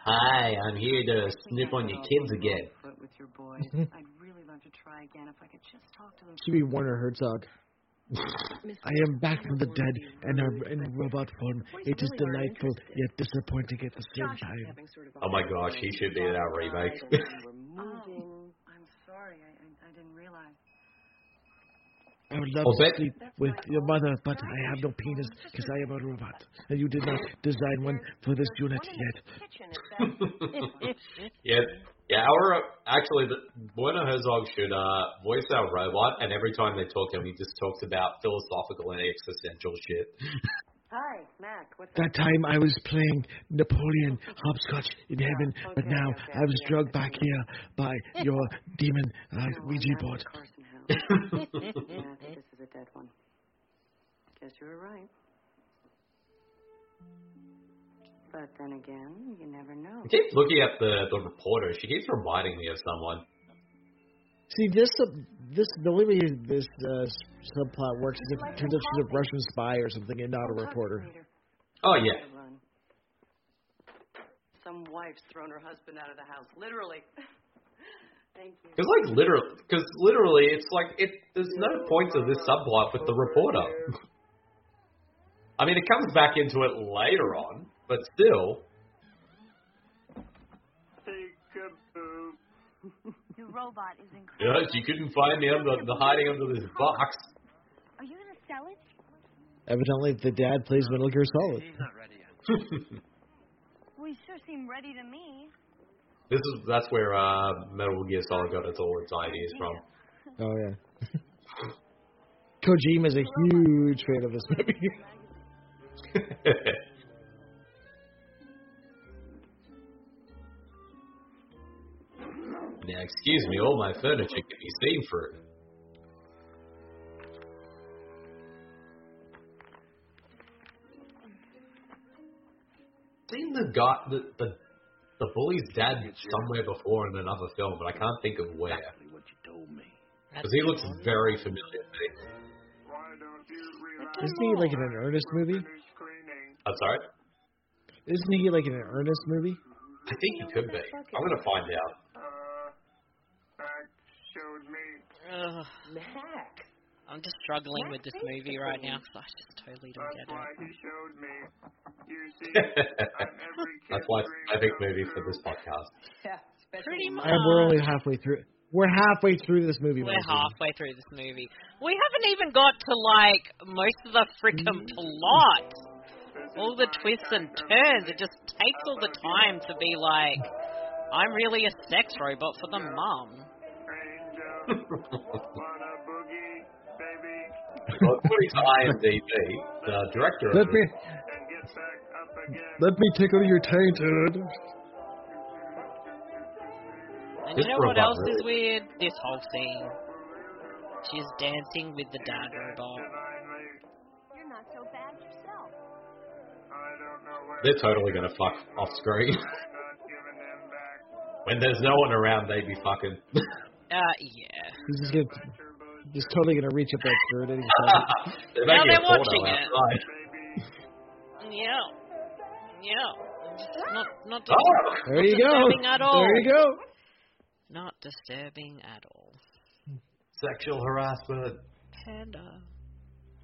Hi, I'm here to snip on your kids again. Foot with your boys. I'd really love to try again if I could just talk to them. Should be Werner Herzog. I am back from the dead and am in robot form. It is delightful yet disappointing at the same time. having sort of a Oh my gosh, he should be in our remake. and. Oh, I'm sorry. I, I, I didn't realize. I would love I'll to bet- sleep with your mother, but I have no penis because I am a robot. And you did not design one for this unit yet. Kitchen, if that's yeah, yeah. Our actually, the, Werner Herzog should uh, voice our robot, and every time they talk to him, he just talks about philosophical and existential shit. Hi, Mac. What's That time I was playing Napoleon hopscotch in heaven, but okay, now okay, I was okay. drugged back here by your demon uh, Ouija board. yeah, I think this is a dead one. Guess you were right. But then again, you never know. I keep looking at the the reporter. She keeps reminding me of someone. See, this uh, this the only way this uh, subplot works is if it turns out she's a Russian spy or something and not a reporter. Oh yeah, Some wife's thrown her husband out of the house, literally. Thank you. because like literally, because literally, it's like it. There's no point to this subplot with the reporter. I mean, it comes back into it later on, but still. Peekaboo. Your robot is incredible. Yes, you couldn't find me under the hiding under this box. Are you gonna sell it? Evidently, the dad plays Metal Gear Solid. He's not ready yet. Well, you sure seem ready to me. This is that's where uh, Metal Gear Solid got its all its ideas from. Oh yeah. Kojima is a huge fan of this movie. Now, excuse me, all my furniture can be seen through. Seen the guy, the, the the bully's dad somewhere before in another film, but I can't think of where. Exactly what you told me. Because he looks very familiar to me. Why don't you relax? Isn't he like in an Ernest movie? I'm sorry. Isn't he like in an Ernest movie? I think he could be. I'm gonna find out. Ugh. Max. I'm just struggling with this movie right now because I just totally don't That's get why it. he showed me. You see, I'm every That's why it's a big movie for this podcast. Yeah, Pretty much. And we're only halfway through. We're halfway through this movie. We're Marcy. halfway through this movie. We haven't even got to like most of the frickin' mm. plot. All the twists and turns. It just takes all the time to be like, I'm really a sex robot for the mum. according to IMDb, the director of Let me this, and get back up again. let me tickle your tainted. And This you know what robot else is weird? This whole scene. She's dancing with the dad robot. You're not so bad yourself. I don't know where they're totally gonna fuck off screen. I'm not giving them back. when there's no one around, they'd be fucking. Uh, yeah. He's just totally gonna reach up that skirt any second. they're Now they're watching it. outside. Yeah. Yeah. Just Not, not dis- Oh! There you go. at all. There you go. Not disturbing at all. Sexual harassment. Panda.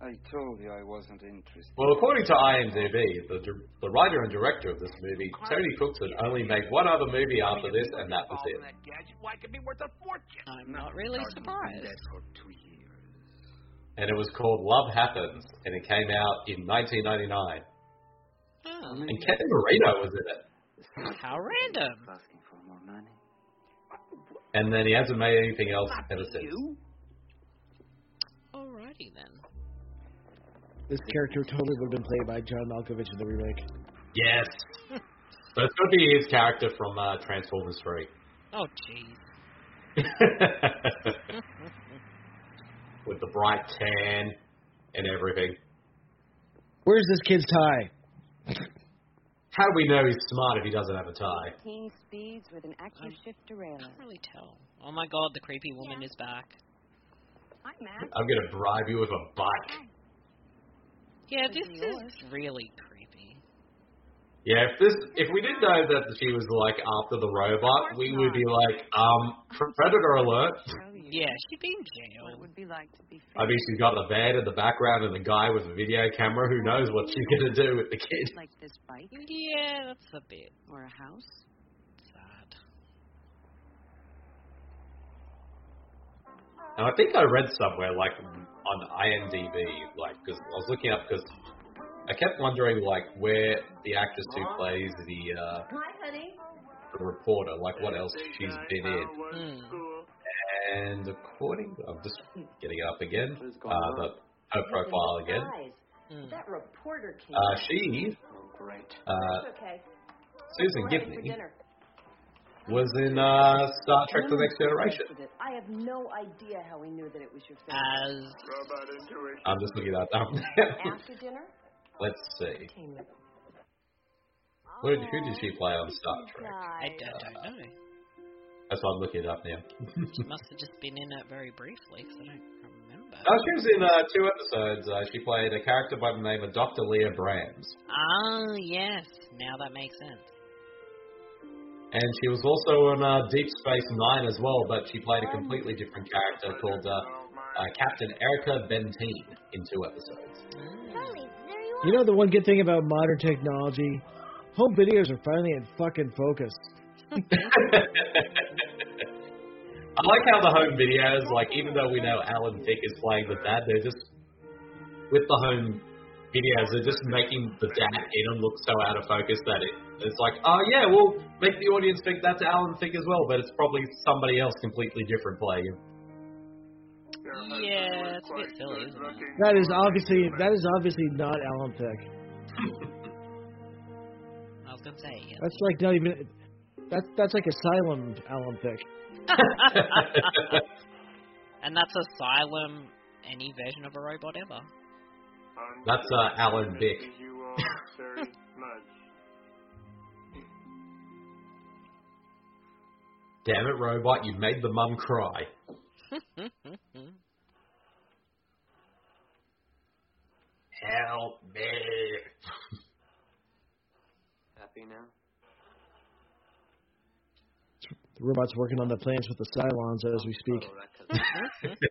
I told you I wasn't interested. Well, according to IMDb, the the writer and director of this movie, Tony Cookson, only made one other movie after this, and that was it. That gadget, why, it could be worth a fortune. I'm not really surprised. for two years. And it was called Love Happens, and it came out in 1999. Oh, And Kevin Marino was in it. how random. Asking for more money. And then he hasn't made anything else ever since. Alrighty then. This character totally would have been played by John Malkovich in the remake. Yes. so it's going to be his character from uh, Transformers 3. Oh, jeez. With the bright tan and everything. Where's this kid's tie? How do we know he's smart if he doesn't have a tie? King speeds with an active shift derailleur. Can't really tell. Oh my god, the creepy woman is back. Hi, Max. I'm going to bribe you with a bike. Yeah, this is really creepy. Yeah, if this if we didn't know that she was like after the robot, we would be like, um, predator alert. Yeah, she'd be in jail. What it would be like to be I mean, she's got the bed in the background and the guy with the video camera. Who knows what she's gonna do with the kid? Like this bike Yeah, that's a bit or a house. sad. And I think I read somewhere like on IMDb, like because I was looking up because I kept wondering like where the actress who plays the uh, Hi, honey. the reporter, like what else she's been in. Hmm. And according, I'm just getting it up again, What is going uh, the, her profile again. Hmm. that reporter came. Uh, she, Oh, great. uh, okay. Susan We're having for Gibney, dinner. Was in uh, Star Trek: The Next Generation. I have no idea how he knew that it was your As family. Robot intuition. I'm just looking that up. After dinner, Let's see. came the What did, who did she play on Star Trek? I don't know. That's why I'm looking it up now. She must have just been in it very briefly, 'cause I don't remember. Oh, she was in uh, two episodes. Uh, she played a character by the name of Dr. Leah Brahms. Ah, yes. Now that makes sense. And she was also on uh, Deep Space Nine as well, but she played a completely different character called uh, uh, Captain Erika Benteen in two episodes. Charlie, there you are. You know the one good thing about modern technology? Home videos are finally in fucking focus. I like how the home videos, like even though we know Alan Thicke is playing the dad, they're just with the home videos, they're just making the dad in him look so out of focus that it it's like, oh yeah, we'll make the audience think that's Alan Thicke as well, but it's probably somebody else completely different playing him. Yeah, it's a bit silly. That is obviously that is obviously not Alan Thicke. I was gonna say, yeah. That's like not even. That's that's like Asylum Alan Thicke. and that's Asylum, any version of a robot ever. That's uh, Alan Dick. You all very much. Damn it, robot! You made the mum cry. Help me! Happy now? The robots working on the plans with the Cylons as we speak. Why you just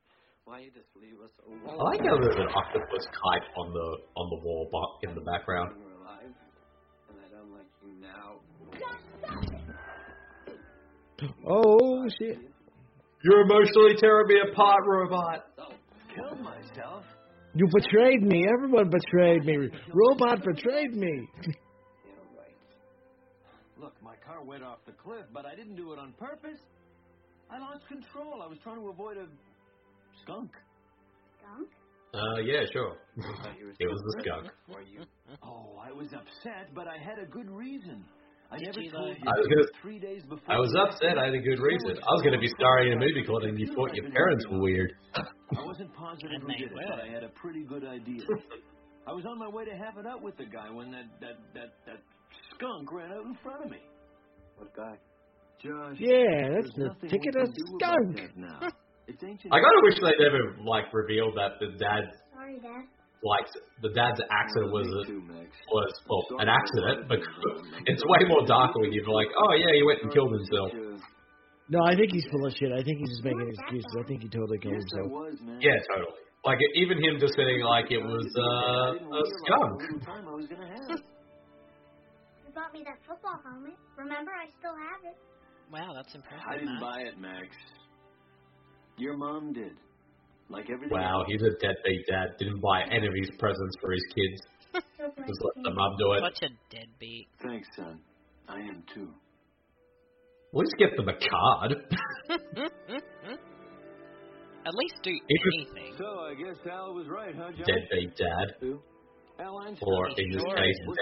leave us I alone? like how there's an octopus kite on the on the wall bu- in the background. We're alive, and I don't like you now. Oh shit! You're emotionally tearing me apart, robot. Killed myself. You betrayed me. Everyone betrayed me. Robot betrayed me. Look, my car went off the cliff, but I didn't do it on purpose. I lost control. I was trying to avoid a skunk. Skunk? Uh, yeah, sure. it was the skunk. Were you? Oh, I was upset, but I had a good reason. I never told you. I was gonna- three days before. I was upset. I had a good reason. I was going to be starring in a movie called "And You Thought Your Parents Were Weird." I wasn't positive And who did it, but I had a pretty good idea. I was on my way to have it out with the guy when that that that that skunk ran out in front of me. What guy? Josh. Yeah, that's there's the ticket of can do about skunk. that now. It's ancient. I kind of wish they never like revealed that the dad Sorry, Dad. like the dad's accident was a, was well an accident, but it's way more darker when you're like, oh yeah, he went and killed himself. No, I think he's full of shit. I think he's just making excuses. I think he totally killed Yes, I himself. Yeah, totally. Like even him just saying like it was uh, I a didn't skunk. how little time I was gonna have. You bought me that football helmet. Remember, I still have it. Wow, that's impressive. I didn't buy it, Max. Your mom did. Like everything Wow, else. he's a deadbeat dad. Didn't buy any of his presents for his kids. Just let the mum do it. Such a deadbeat. Thanks, son. I am too. At least get them a card. At least do He was- anything. So I guess Al was right, huh, Josh? deadbeat dad. Who? Al Einstein. Or in this case, Was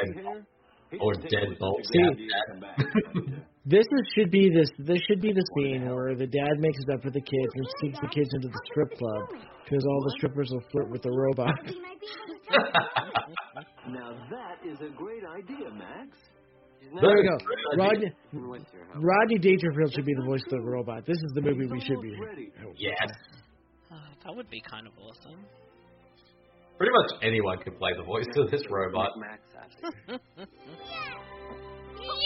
dead he here? He or didn't think it was deadbolt such a good dad. idea to come back, but, uh, This is, should be this. This should be the scene where the dad makes it up for the kids and sneaks the kids into the strip club because all the strippers will flirt with the robot. He might be able to tell. Now that is a great idea, Max. There we go. Rodney, What's your? Rodney Dangerfield should be the voice of the robot. This is the movie we should be. Ready. Yes. Oh, that would be kind of awesome. Pretty much anyone could play the voice of this robot. Max has.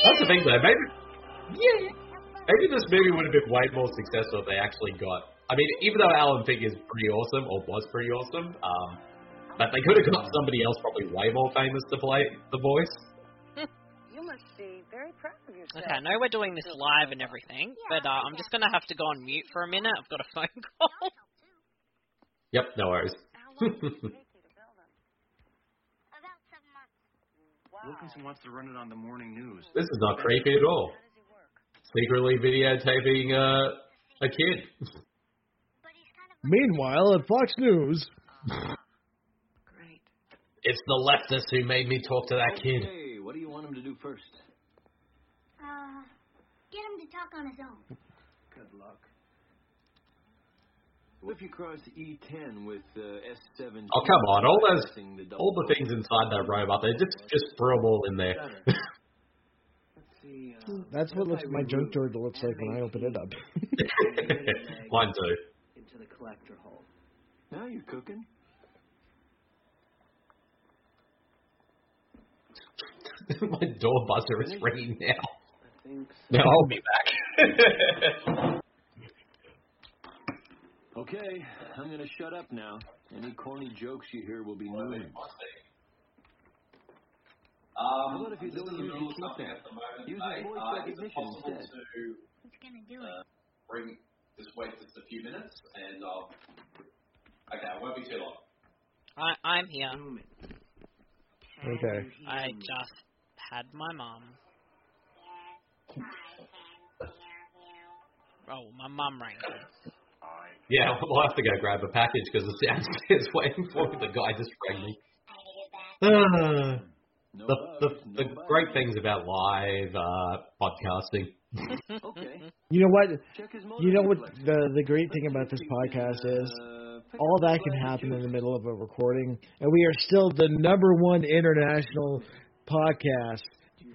That's the thing though, maybe yeah, maybe this movie would have been way more successful if they actually got I mean, even though Alan Thicke is pretty awesome, or was pretty awesome, um, but they could have got somebody else probably way more famous to play the voice. You must be very proud of yourself. Okay, I know we're doing this live and everything, but uh, I'm just gonna have to go on mute for a minute. I've got a phone call. Yep, no worries. Wilkinson wants to run it on the morning news. this is not creepy at all. Secretly videotaping uh, a kid. Meanwhile, at Fox News, Great. It's the leftists who made me talk to that kid. Okay, what do you want him to do first? Uh, get him to talk on his own. Good luck. What if you cross E10 with uh, S17? Oh come on, all those, the all the things inside that robot, they just just throw them all in there. See. Uh, that's what looks my junk drawer looks like when I open it up. Mine too. Into the collector hole. now you're cooking. My door buzzer is ringing now. I think Now I'll be back. Okay, I'm gonna shut up now. Any corny jokes you hear will be new. Um, How about if you don't use your keypad? Use your voice uh, recognition instead. He's gonna do uh, it. bring just wait just a few minutes and I'll okay, it won't be too long. I, I'm here. Okay. I just had my mom. Oh, my mom rang. Yeah, we'll have to go grab a package because it's downstairs waiting for me. The guy just rang me. No the the, the great things about live uh, podcasting. Okay. You know what? You know what the the great thing about this podcast is? Uh, All that can happen in the middle of a recording, and we are still the number one international podcast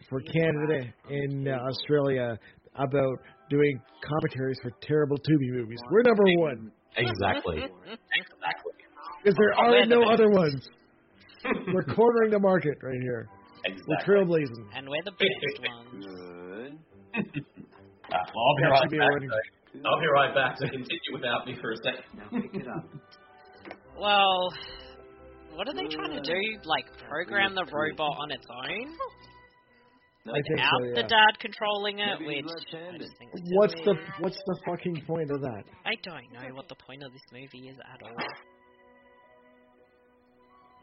for Canada and uh, Australia about doing commentaries for terrible Tubi movies. We're number one Exactly. exactly. because there Oh, are no other ones. We're cornering the market right here. We're trailblazing. And we're the best ones. Good. well, I'll be That right be back. running- so- I'll be right back. So continue without me for a second. Now pick it up. Well, what are they trying to do? Like program the robot on its own I think without so, the dad controlling it? Maybe Which I just think What's silly. the what's the fucking point of that? I don't know what the point of this movie is at all.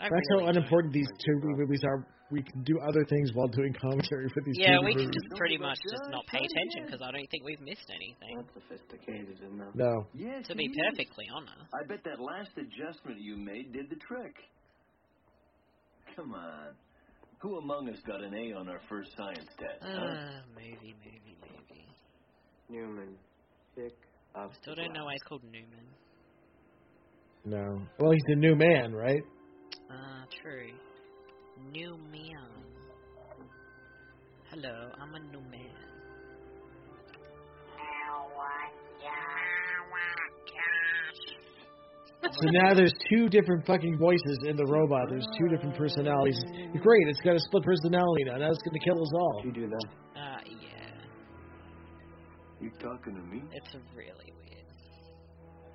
I That's really how don't. unimportant these two movies are. We can do other things while doing commentary for these Yeah, two we can movies. just pretty much just not pay attention because I don't think we've missed anything. Not sophisticated enough. No. Yes, To be it is. perfectly honest. I bet that last adjustment you made did the trick. Come on. Who among us got an A on our first science test? huh? Uh, maybe, movie, movie. Newman, pick up. Still don't know why glass. he's called Newman. No. Well, he's a new man, right? Ah, true. New man. Hello, I'm a new man. So now there's two different fucking voices in the robot. There's two different personalities. Great, it's got a split personality now. Now it's going to kill us all. You do that. Uh, yeah. You talking to me? It's really weird.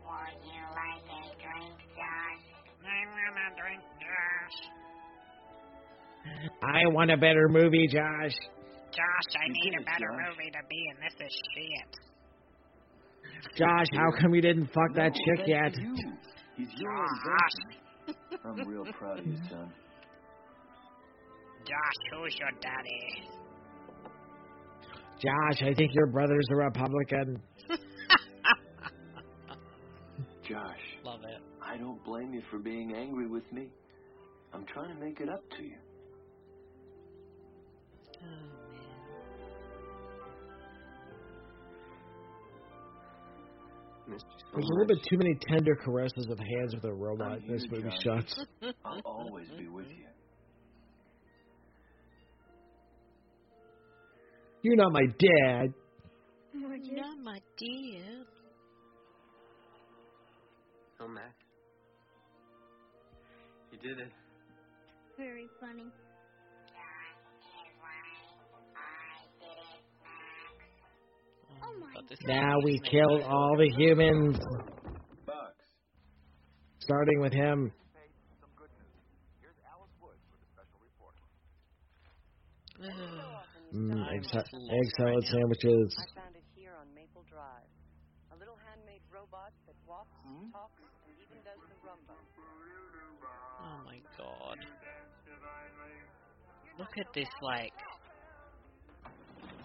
Would you like a drink, Josh? I want a drink, Josh. I want a better movie, Josh. Josh, I You need did a it, better Josh. movie to be in. This is shit. Josh, how come you didn't fuck that chick yet? You. He's your Josh. invention. I'm real proud of you, son. Josh, who's your daddy? Josh, I think your brother's a Republican. Josh, Love it. I don't blame you for being angry with me. I'm trying to make it up to you. Oh, man. Missed you so There's a little bit too many tender caresses of hands with a robot in this here, movie shots. I'll always be with you. You're not my dad. You're not my dear. Oh, Mac. You did it. Very funny. Now we is made killed by- all the humans, starting with him. Mm, egg, sa- just lost egg salad sandwiches. I found it here on Maple Drive. A little handmade robot that walks, talks, and even does the rumba. Oh my god. Look at this, like,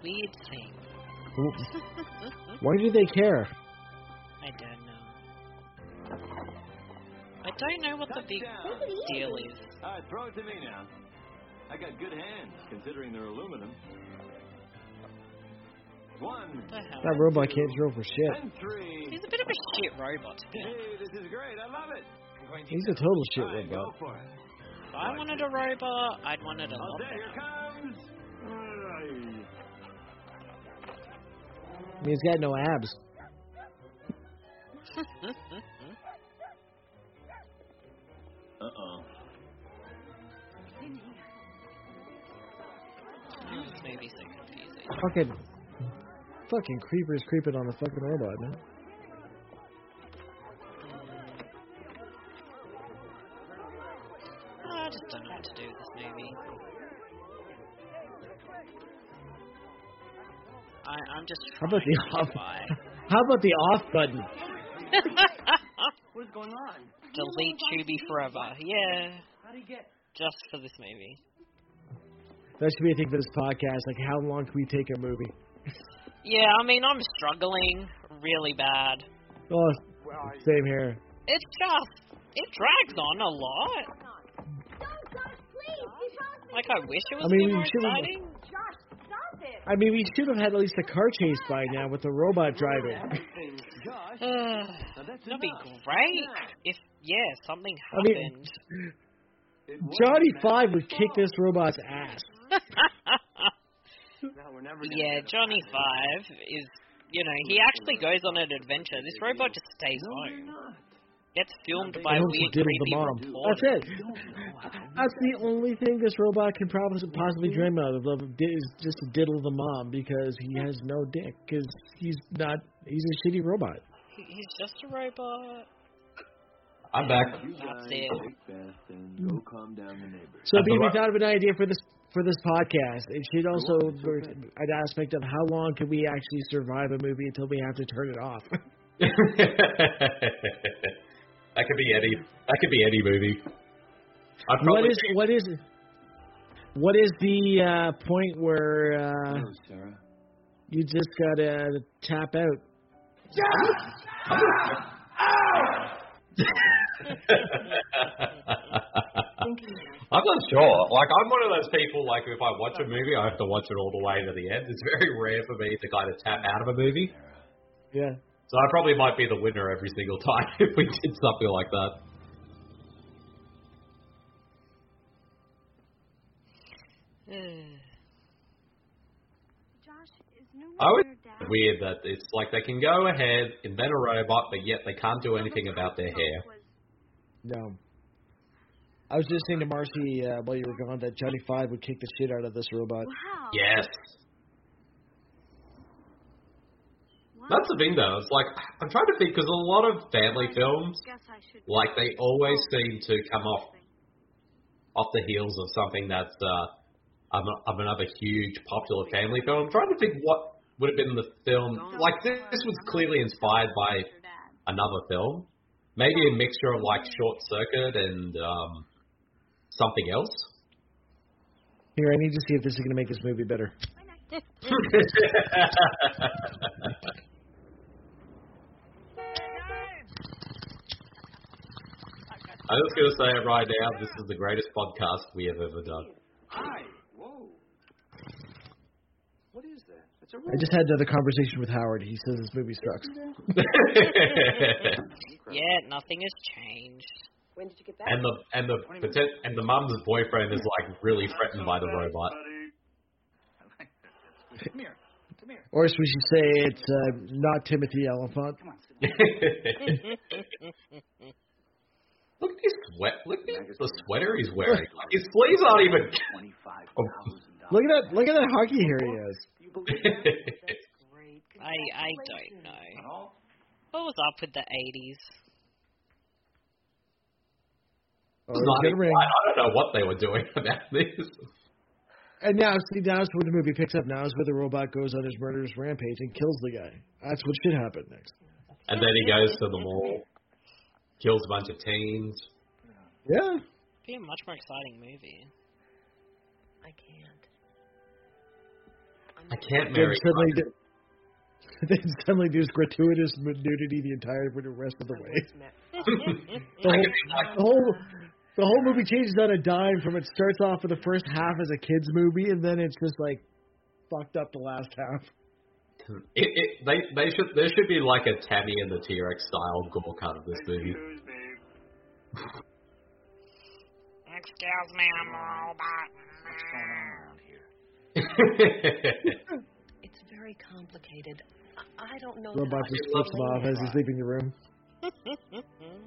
weird thing. Why do they care? I don't know. I don't know what the big deal is. All right, throw it to me now. I got good hands, considering they're aluminum. One. What the? That robot can't throw for shit. And three. He's a bit of a shit robot, to. Hey, this is great. I love it. He's a total shit All right, go robot. If I wanted a robot, I'd want it a Oh, I mean, he's got no abs. Uh-oh. Oh, this movie's so confusing. Fucking, fucking creepers creeping on the fucking robot, man. I, I'm just How about the off? by. How about the off button? What's going on? Delete Tubi forever. Yeah, How'd he get? just for this movie. That should be a thing for this podcast. Like, how long can we take a movie? Yeah, I mean, I'm struggling really bad. Oh, same here. It's just, it drags on a lot. Like, I wish it was I mean, a bit we more should've- exciting. Josh, stop it! I mean, we should have had at least a car chase by now with the robot driving. Josh. Uh, that'd be great if, yeah, something I mean, happened. Johnny Five would kick this robot's ass. No, we're never gonna yeah. Johnny Five is, you know, he actually goes on an adventure. This robot just stays home. You're. Gets filmed by He weird, the creepy mom. reporters. That's it. That's the only thing this robot can probably possibly dream of, of is just to diddle the mom because he has no dick because he's not he's a shitty robot. He's just a robot. I'm back. You That's guys it. take bath and go mm. calm down the neighbors. So, That's B, we thought of an idea for this for this podcast. It should also be an aspect of how long can we actually survive a movie until we have to turn it off. that could be any. That could be any movie. I'd what probably is what is what is the uh, point where uh, Hello, you just gotta tap out? I'm not sure. Like, I'm one of those people. Like, if I watch a movie, I have to watch it all the way to the end. It's very rare for me to kind of tap out of a movie. Yeah. So I probably might be the winner every single time if we did something like that. Josh, is New I always dad? weird that it's like they can go ahead, invent a robot, but yet they can't do anything about their hair. No. I was just saying to Marcy uh, while you were gone that Johnny Five would kick the shit out of this robot. Wow. Yes. That's the thing, though. It's like I'm trying to think because a lot of family films, Guess I should. like they always seem to come off off the heels of something that's uh, of, of another huge popular family film. I'm trying to think what would have been the film. Like this, this was clearly inspired by another film, maybe a mixture of like Short Circuit and um, something else. Here, I need to see if this is going to make this movie better. I'm just going to say it right now. This is the greatest podcast we have ever done. Hi. Whoa. What is that? That's a I just had another conversation with Howard. He says this movie sucks. Yeah, nothing has changed. When did you get back? and the and the poten- and the mum's boyfriend is like really threatened by the robot. Come here. Come here. Or as we should say, it's uh, not Timothy Olyphant. Look at his sweat. Look at the sweater he's wearing. Like, his sleeves aren't even. Oh. Look at that! Look at that hockey hair he has. I I don't know. What was up with the eighties? Oh, It's not a ring. I I don't know what they were doing about this. And now, see, now is where the movie picks up. Now is where the robot goes on his murderous rampage and kills the guy. That's what should happen next. And then he goes to the mall, kills a bunch of teens. Yeah. Be a much more exciting movie. I can't. I can't Then marry. suddenly, do- then suddenly there's gratuitous nudity the entire rest of the way. the, whole, the whole the whole movie changes on a dime. From it starts off with the first half as a kids movie, and then it's just like fucked up the last half. It, it, they they should there should be like a Tammy and the T Rex style gore cut of this movie. Excuse me, I'm a robot. It's very complicated. I, I don't know. Robot that just can flips him off as he's leaving the room.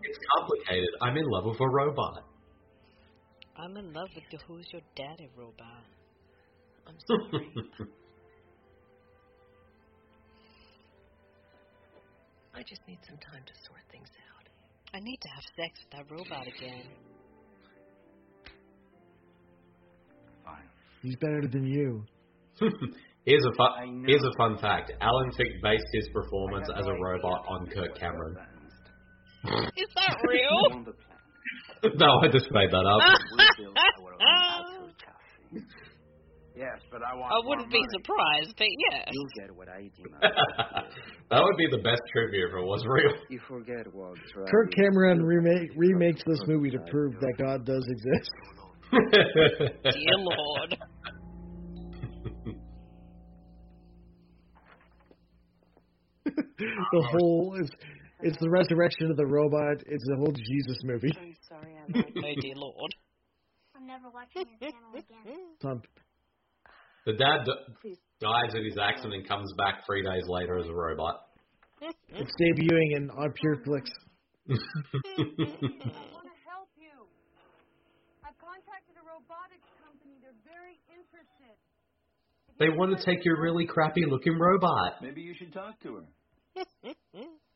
It's complicated. I'm in love with a robot. I'm in love with the Who's Your Daddy robot. I'm sorry. I just need some time to sort things out. I need to have sex with that robot again. Fine. He's better than you. here's a fun here's a fun fact. Alan Thicke based his performance as a robot on Kirk Cameron. Is that real? no, I just made that up. Yes, but I want I wouldn't more be money. surprised, but yes. You get what I demand. that would be the best trivia if it was real. you forget what Kirk Cameron remake remakes this movie to prove that God does exist. Dear Lord. the whole is it's the resurrection of the robot. It's the whole Jesus movie. I'm sorry, I lied. oh dear Lord. I'm never watching your channel again. Tom, The dad d- dies in his accident and comes back three days later as a robot. it's debuting in on Pure Flix. I want to help you. I I've contacted a robotics company. They're very interested. They want to take your really crappy looking robot. Maybe you should talk to her.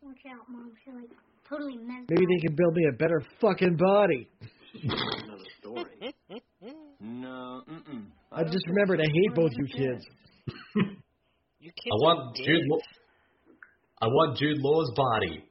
Watch out, Mom. She like totally meant Maybe they can build me a better fucking body. Another story. no, mm-mm. I just remembered I hate both you kids. You I want Jude. Law- I want Jude Law's body.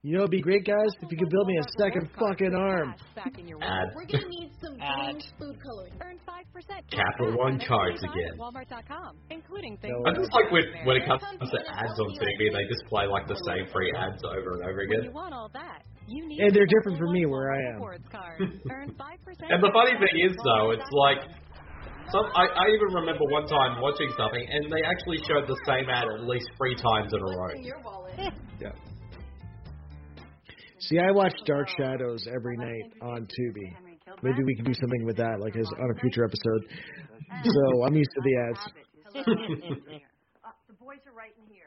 You know, it'd be great, guys, if you could build me a second fucking arm. Add. We're gonna need some Add. green food coloring. Earn five percent. Capital One cards again. Walmart.com, including things. I just like when when it comes to ads on TV, they just play like the same three ads over and over again. you want all that, you need And they're different from me where I am. rewards card. Earn five percent. And the funny thing is, though, it's like some. I, I even remember one time watching something, and they actually showed the same ad at least three times in a row. Yeah. See, I watch Dark Shadows every night on Tubi. Maybe we can do something with that, like as on a future episode. So I'm used to the ads. Uh, the boys are right in here.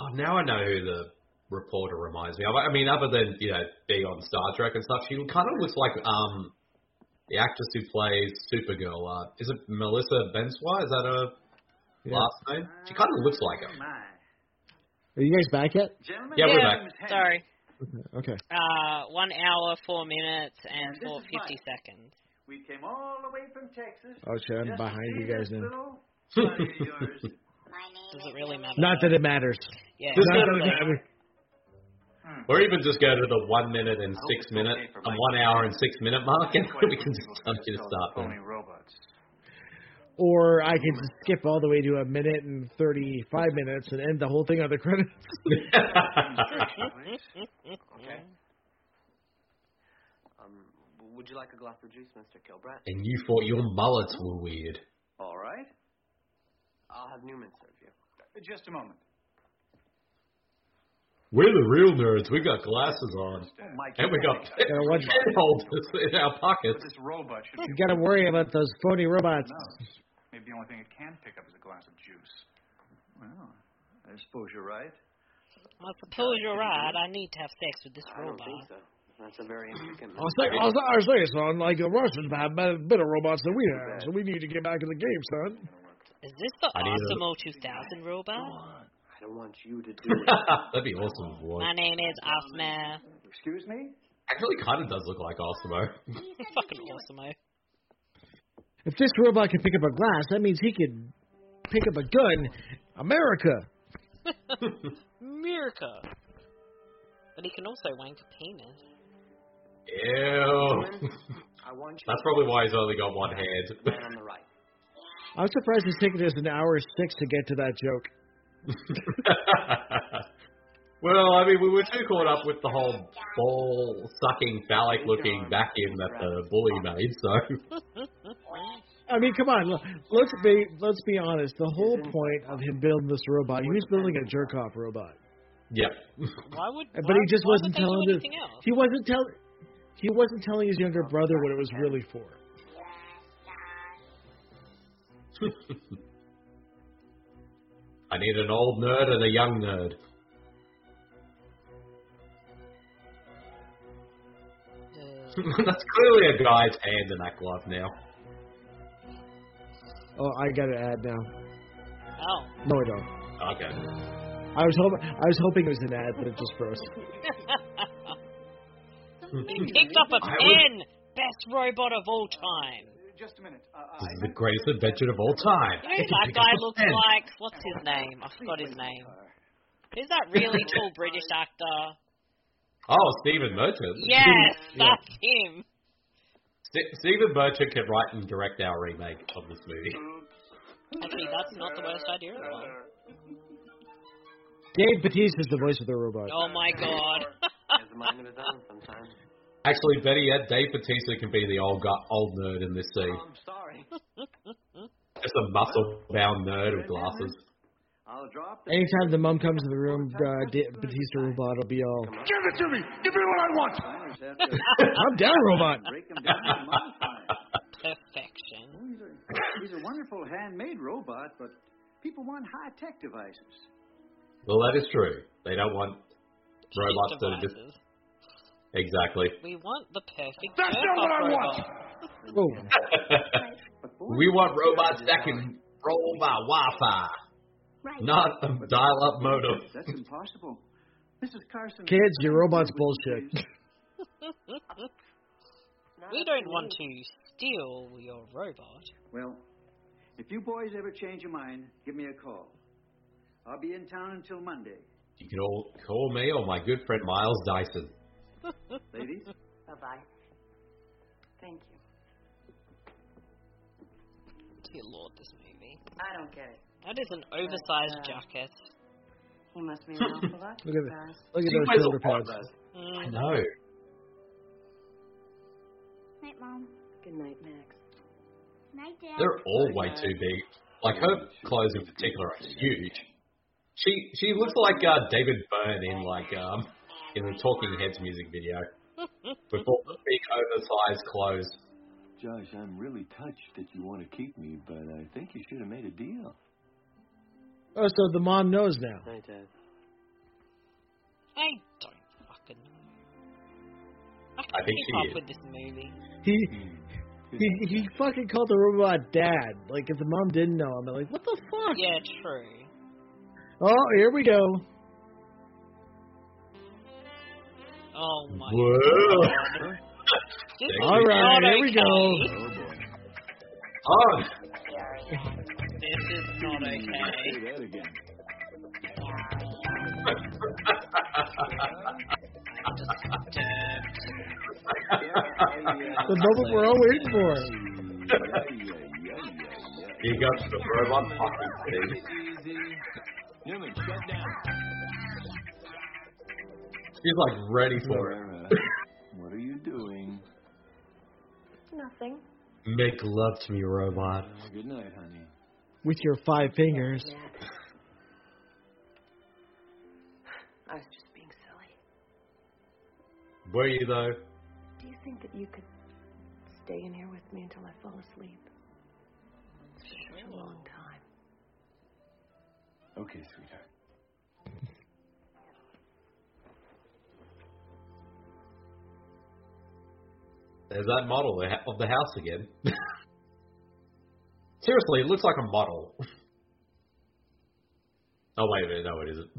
Oh, now I know who the reporter reminds me of. I mean, other than you know being on Star Trek and stuff, she kind of looks like um the actress who plays Supergirl. Uh, is it Melissa Benoist? Is that her Yeah. last name? She kind of looks like her. Are you guys back yet? Yeah, we're back. Sorry. Okay. Uh, one hour, four minutes, and, And this four is fifty mine. seconds. We came all the way from Texas. Oh, shit, I'm behind you guys this now. little buddy of yours. Does it really matter? Not that it matters. Yeah. Just Not that it matters. Or even just go to the one minute and six minute, a one hour and six minute mark, and we can just tell you to start Phony Or I can just skip all the way to a minute and 35 minutes and end the whole thing on the credits. Okay. Um, would you like a glass of juice, Mr. Kilbrat? And you thought your mullets were weird. All right. I'll have Newman serve you. Just a moment. We're the real nerds. We got glasses on, Mike, and we got Yeah, what- pen holders in our pockets. This robot should You got to worry about those phony robots. Maybe the only thing it can pick up is a glass of juice. Well, I suppose you're right. I suppose you're right. I need to have sex with this I don't think robot. so. That's a very intricate. I'll say, I'll I'll say, son, like the Russians have better, better robots than we have, so we need to get back in the game, son. Is this the I need a- Osmo 2000 robot? I don't want you to do it. That'd be awesome. if it was. My name is Osmo. Excuse me? Actually, kind of does look like Osmo. Fucking Osmo. If this robot can pick up a glass, that means he can pick up a gun. America. America. But he can also wank a penis. Ew. I want you That's probably why he's only got one hand. man on the right. I'm surprised it's taken us an hour six to get to that joke. well, I mean, we were too caught up with the whole ball sucking, phallic looking vacuum that the bully made. So I mean, come on. Let's be let's be honest. The whole point of him building this robot, he was building a jerk off robot. yeah. Why would? But why, he just wasn't telling do his, else? he wasn't telling he wasn't telling his younger brother what it was really for. I need an old nerd and a young nerd. Uh. That's clearly a guy's hand in that glove now. Oh, I got an ad now. Oh. No, I don't. Okay. I was hoping I was hoping it was an ad, but it just froze. he picked up a I pen. Best robot of all time. Just a minute. Uh, This is the greatest invention of all time. You know that guy looks like? What's his name? I forgot his name. Who's that really tall British actor? Oh, Stephen Merchant. Yes, Yeah. that's him. St- Stephen Merchant can write and direct our remake of this movie. Actually, that's not the worst idea in the world. Dave Bautista is the voice of the robot. Oh my god. Has a mind of his own sometimes. Actually, better yet, Dave Bautista can be the old guy, old nerd in this scene. I'm sorry. Just a muscle-bound nerd with glasses. I'll drop the. Anytime the mom comes in the room, uh, Dave Bautista robot will be all. Give it to me! Give me what I want! I'm down, robot. Break them down to modify. Perfection. These are, these are wonderful handmade robot, but people want high tech devices. Well, that is true. They don't want robots that are just Devices. Exactly. We want the perfect That's not what I want. Oh. We want robots that can roll by Wi-Fi, not a dial-up modem. That's impossible. Mrs. Carson. Kids, your robot's bullshit. we don't want to steal your robot. Well, if you boys ever change your mind, give me a call. I'll be in town until Monday. You can all call me or my good friend Miles Dyson. Ladies? Bye bye. Thank you. Dear Lord, this movie. I don't get it. That is an oversized uh, jacket. He must be an awful lot. Look at you that. Look at She those wears a shoulder lot pads. those. I know. Night, Mom. Good night, Max. Night, Dad. They're all way too big. Like her clothes in particular are huge. She she looks like uh, David Byrne in like um in the Talking Heads music video with all the big oversized clothes. Josh, I'm really touched that you want to keep me, but I think you should have made a deal. Oh, so the mom knows now. Night, Dad. I don't fucking know. I I think keep she up is. with this movie. He he he fucking called the robot dad. Like if the mom didn't know him, I'm like, what the fuck? Yeah, true. Oh, here we go. Oh my Whoa. god. This All is right, not here we okay. go. Oh, This is not okay. Say that again. I'm disturbed. The moment we're all waiting for. you got the robot fucking She's like ready for it. What are you doing? Nothing. Make love to me, robot. Good night, honey. With your five fingers. I was just being silly. Were you though? Do you think that you could stay in here with me until I fall asleep? It's such a long time. Okay, sweetheart. There's that model of the house again. Seriously, it looks like a model. oh wait a minute, no, it isn't.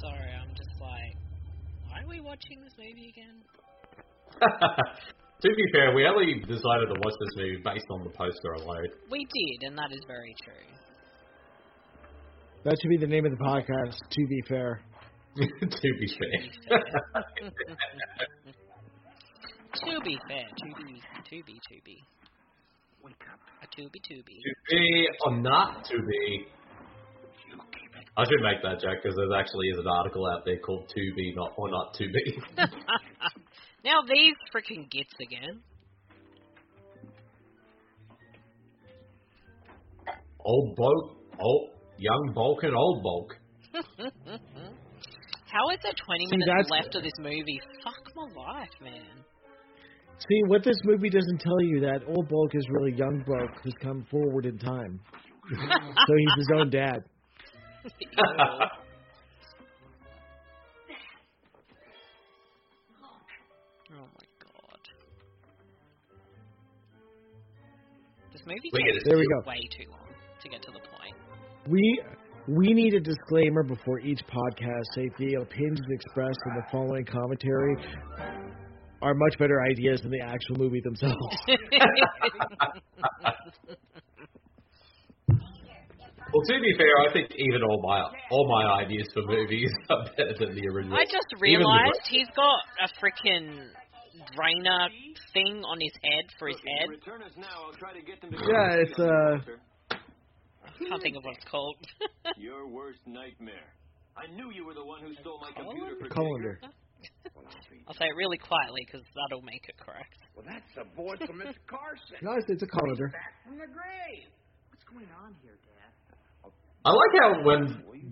Sorry, I'm just like, why are we watching this movie again? to be fair, we only decided to watch this movie based on the poster alone. We did, and that is very true. That should be the name of the podcast. To be fair. to be fair. to be fair, to be, to be, to be. Wake up. A to be, to be. to be or not to be. I should make that joke because there actually is an article out there called "To Be Not or Not To Be." now these freaking gits again. old bulk, old young bulk, and old bulk. How is there 20 See, minutes left of this movie? Fuck my life, man. See, what this movie doesn't tell you that old bulk is really young bulk who's come forward in time. so he's his own dad. Oh my god. This movie We get takes it. There we go. way too long to get to the point. We we need a disclaimer before each podcast. Say the opinions expressed in the following commentary are much better ideas than the actual movie themselves. Well, to be fair, I think even all my all my ideas for movies are better than the original. I just realized he's got a freaking drainer thing on his head for his head. Return us now. I'll try to get them to yeah, it's uh I can't think of what it's called. Your worst nightmare. I knew you were the one who stole my computer for colander. I'll say it really quietly because that'll make it correct. Well, that's the voice from Mr. Carson. No, it's, it's a colander. Back from the grave. What's going on here, Dad? I like how when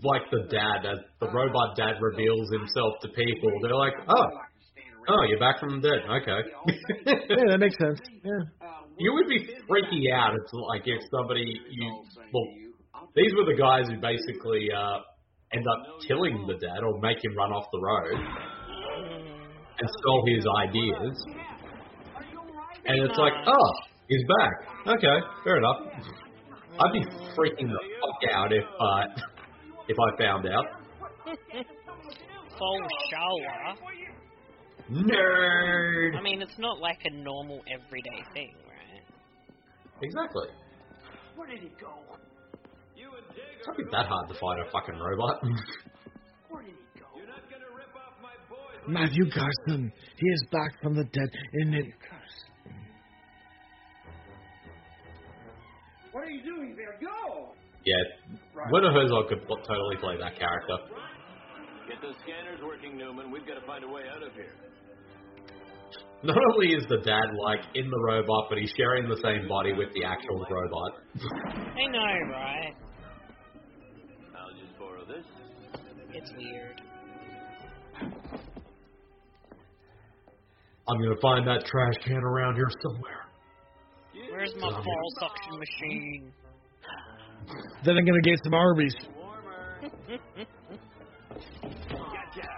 like the dad, as the robot dad reveals himself to people, they're like, "Oh, oh, you're back from the dead. Okay." Yeah, that makes sense. Yeah. Uh, you would be freaking out if like if somebody you well, these were the guys who basically uh end up killing the dad or make him run off the road and stole his ideas. And it's like, oh, he's back. Okay, fair enough. I'd be freaking the fuck out if uh, if I found out. Full shower. Nerd. I mean, it's not like a normal everyday thing? Exactly. Where did he go? You and It's not be that hard to fight a fucking robot. Where did he go? Matthew Carson, he is back from the dead. In it. What are you doing there? Go! yeah, Werner Herzog could totally play that character. Get those scanners working, Newman. We've got to find a way out of here. Not only is the dad like in the robot, but he's sharing the same body with the actual robot. I know, right? I'll just borrow this. It's weird. I'm gonna find that trash can around here somewhere. Where's my ball suction machine? Then I'm gonna get some Arby's. Gotcha.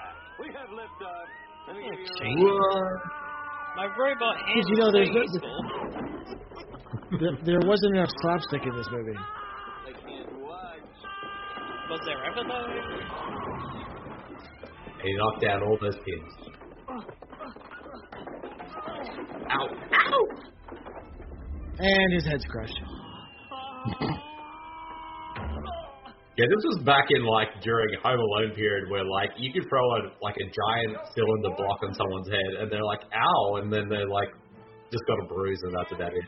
We have liftoff. Let me give you a What? My robot hand you know, there's no- useful. There, there wasn't enough slapstick in this movie. Was there ever though? And he knocked down all those kids. Ow! Ow! And his head's crushed. Yeah, this was back in like during Home Alone period where like you could throw a like a giant cylinder block on someone's head and they're like ow and then they're like just got a bruise and that's about it.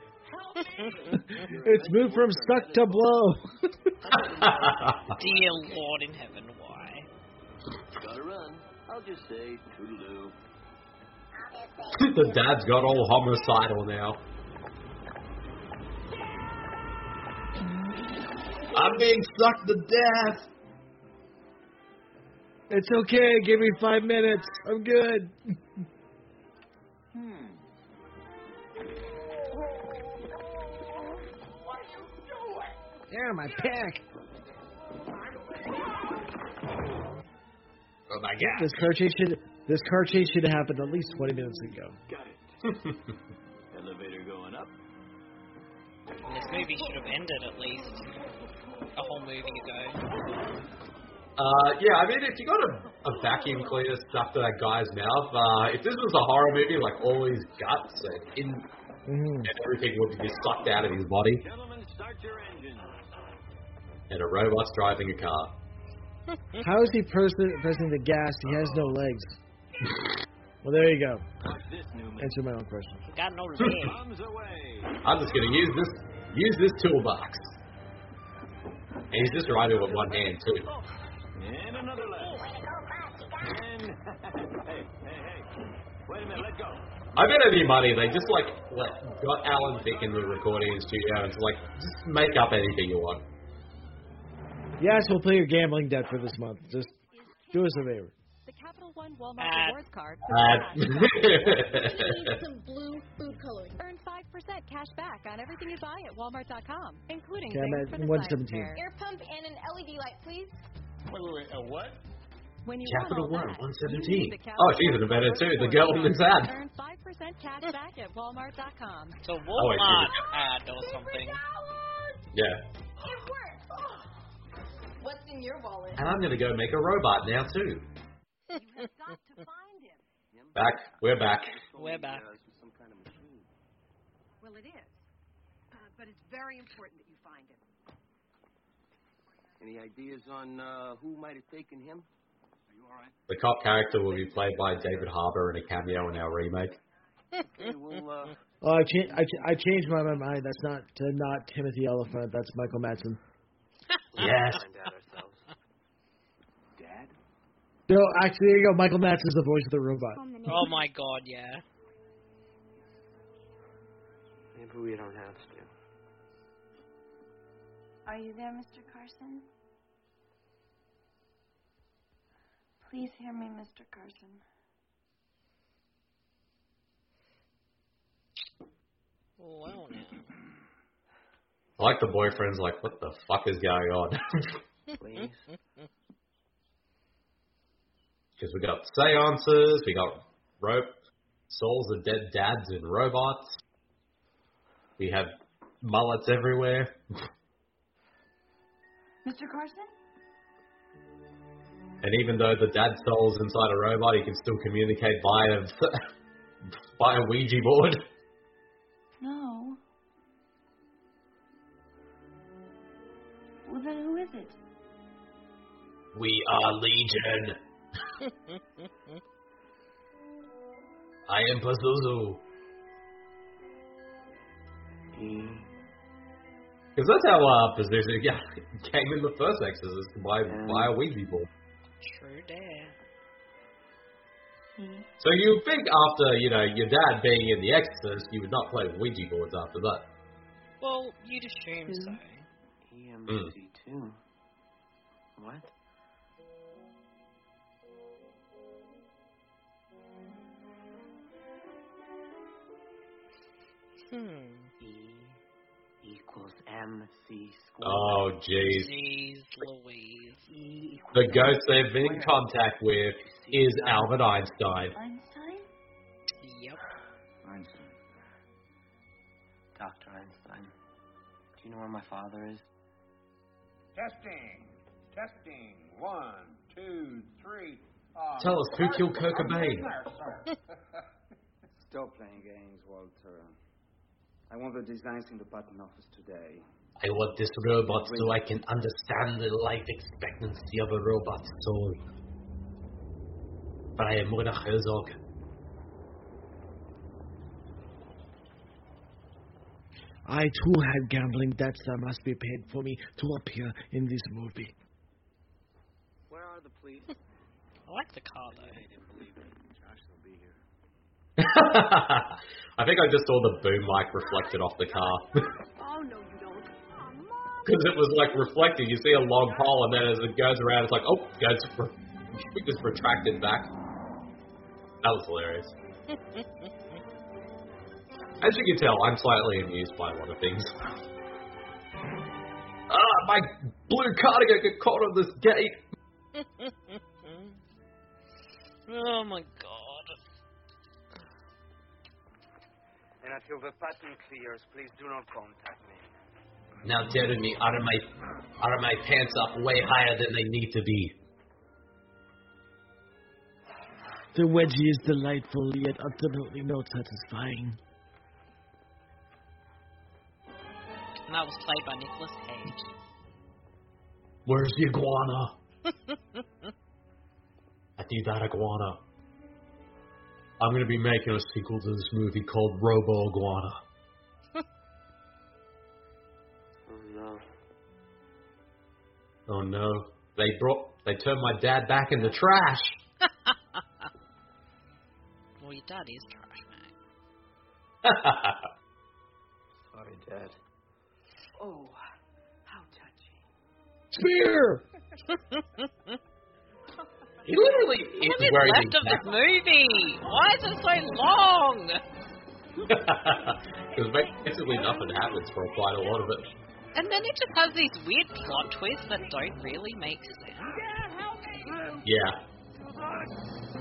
it's moved from stuck to blow. Dear Lord in heaven, why? Gotta run. I'll just say toodaloo. the dad's got all homicidal now. I'm being sucked to death. It's okay. Give me five minutes. I'm good. Hmm. Yeah, my pack. Oh my god. This car chase should this car chase should have happened at least 20 minutes ago. Got it. Elevator going up. And this movie should have ended at least a whole movie ago. Uh, yeah, I mean, if you got a, a vacuum cleaner stuck to that guy's mouth, uh, if this was a horror movie, like all his guts and, in, Mm. and everything would be sucked out of his body, Gentlemen, start your and a robot's driving a car. How is he pressing, pressing the gas? He has no legs. Well, there you go. Watch this, Newman. Answer my own question. Got no leg. Bombs away. I'm just gonna use this use this toolbox. And he's just riding with one hand too. And another left. And hey, hey, hey. Wait a minute, let go. I bet any money they just like let, got Alan Thicke in the recording studio and it's like just make up anything you want. Yes, we'll pay your gambling debt for this month. Just do us a favor. The Capital One Walmart Ad. Rewards card. Uh, some blue food coloring. Earn 5% cash back on everything you buy at walmart.com, including Okay, I'm things at for the 117. science fair. Air pump and an LED light, please. Wait, wait, wait. A what? When you Capital want all One, that, 117. you need the Oh, she's One an inventor too. The card. girl in this ad. Earn 5% cash back at walmart.com. It's a wait, Walmart ad or something. Yeah. It worked. What's in your wallet? And I'm gonna go make a robot now too. You have got to find him. Back. We're back. We're back. Well, it is. Uh, but it's very important that you find him. Any ideas on uh, who might have taken him? Are you all right? The cop character will be played by David Harbour in a cameo in our remake. Okay, we'll, uh, Oh, I, cha- I, ch- I changed my, my mind. That's not uh, not Timothy Olyphant. That's Michael Madsen. Yes. find out ourselves. Dad? No, actually, there you go. Michael Madsen's the voice of the robot. Oh my god, yeah. Maybe we don't have to. Are you there, Mr. Carson? Please hear me, Mr. Carson. Well now. I like the boyfriend's like, what the fuck is going on? Please. Because we got seances, we got rope, souls of dead dads and robots. We have mullets everywhere. Mr. Carson? And even though the dad soul's inside a robot, he can still communicate via by a Ouija board. No. Well, then who is it? We are Legion. I am Pazuzu. Hmm. Because that's how uh, Pazuzu yeah, came in the first Exorcist by by a Ouija board. True dare. Hmm. So you would think after you know your dad being in the Exorcist, you would not play Ouija boards after that. Well, you'd assume hmm. so. EMC two. What? Hmm. E equals MC squared. Oh jeez. Jeez Louise. The ghost they've been in contact with is Albert Einstein. Einstein? Yep. Einstein. Dr. Einstein. Do you know where my father is? Testing. Testing. One, two, three. Uh, Tell us who killed Kurt I'm Cobain. Stop playing games, Walter. I want the designs in the patent office today. I want this robot so I can understand the life expectancy of a robot's soul. But I am Mona Herzog. I too had gambling debts that must be paid for me to appear in this movie. Where are the police? I like the car though. I think I just saw the boom mic reflected off the car. Oh, no, you don't. Because it was like reflecting. You see a long pole, and then as it goes around, it's like, oh, goes re- just retracted back. That was hilarious. As you can tell, I'm slightly amused by a lot of things. Ah, my blue cardigan got caught on this gate. oh my until the patent clears, please do not contact me. Now telling me, are my are my pants up way higher than they need to be? The wedgie is delightful, yet absolutely not satisfying. And that was played by Nicolas Cage. Where's the iguana? I need that iguana. I'm going to be making a sequel to this movie called Robo Iguana. Oh no. Oh no. They brought they turned my dad back in the trash. Well, your dad is trash, man. Sorry, Dad. Oh, how touching. Spear! He literally is What is wearing left of this movie? Why is it so long? Because basically nothing happens for quite a lot of it. And then it just has these weird plot twists that don't really make sense. Yeah.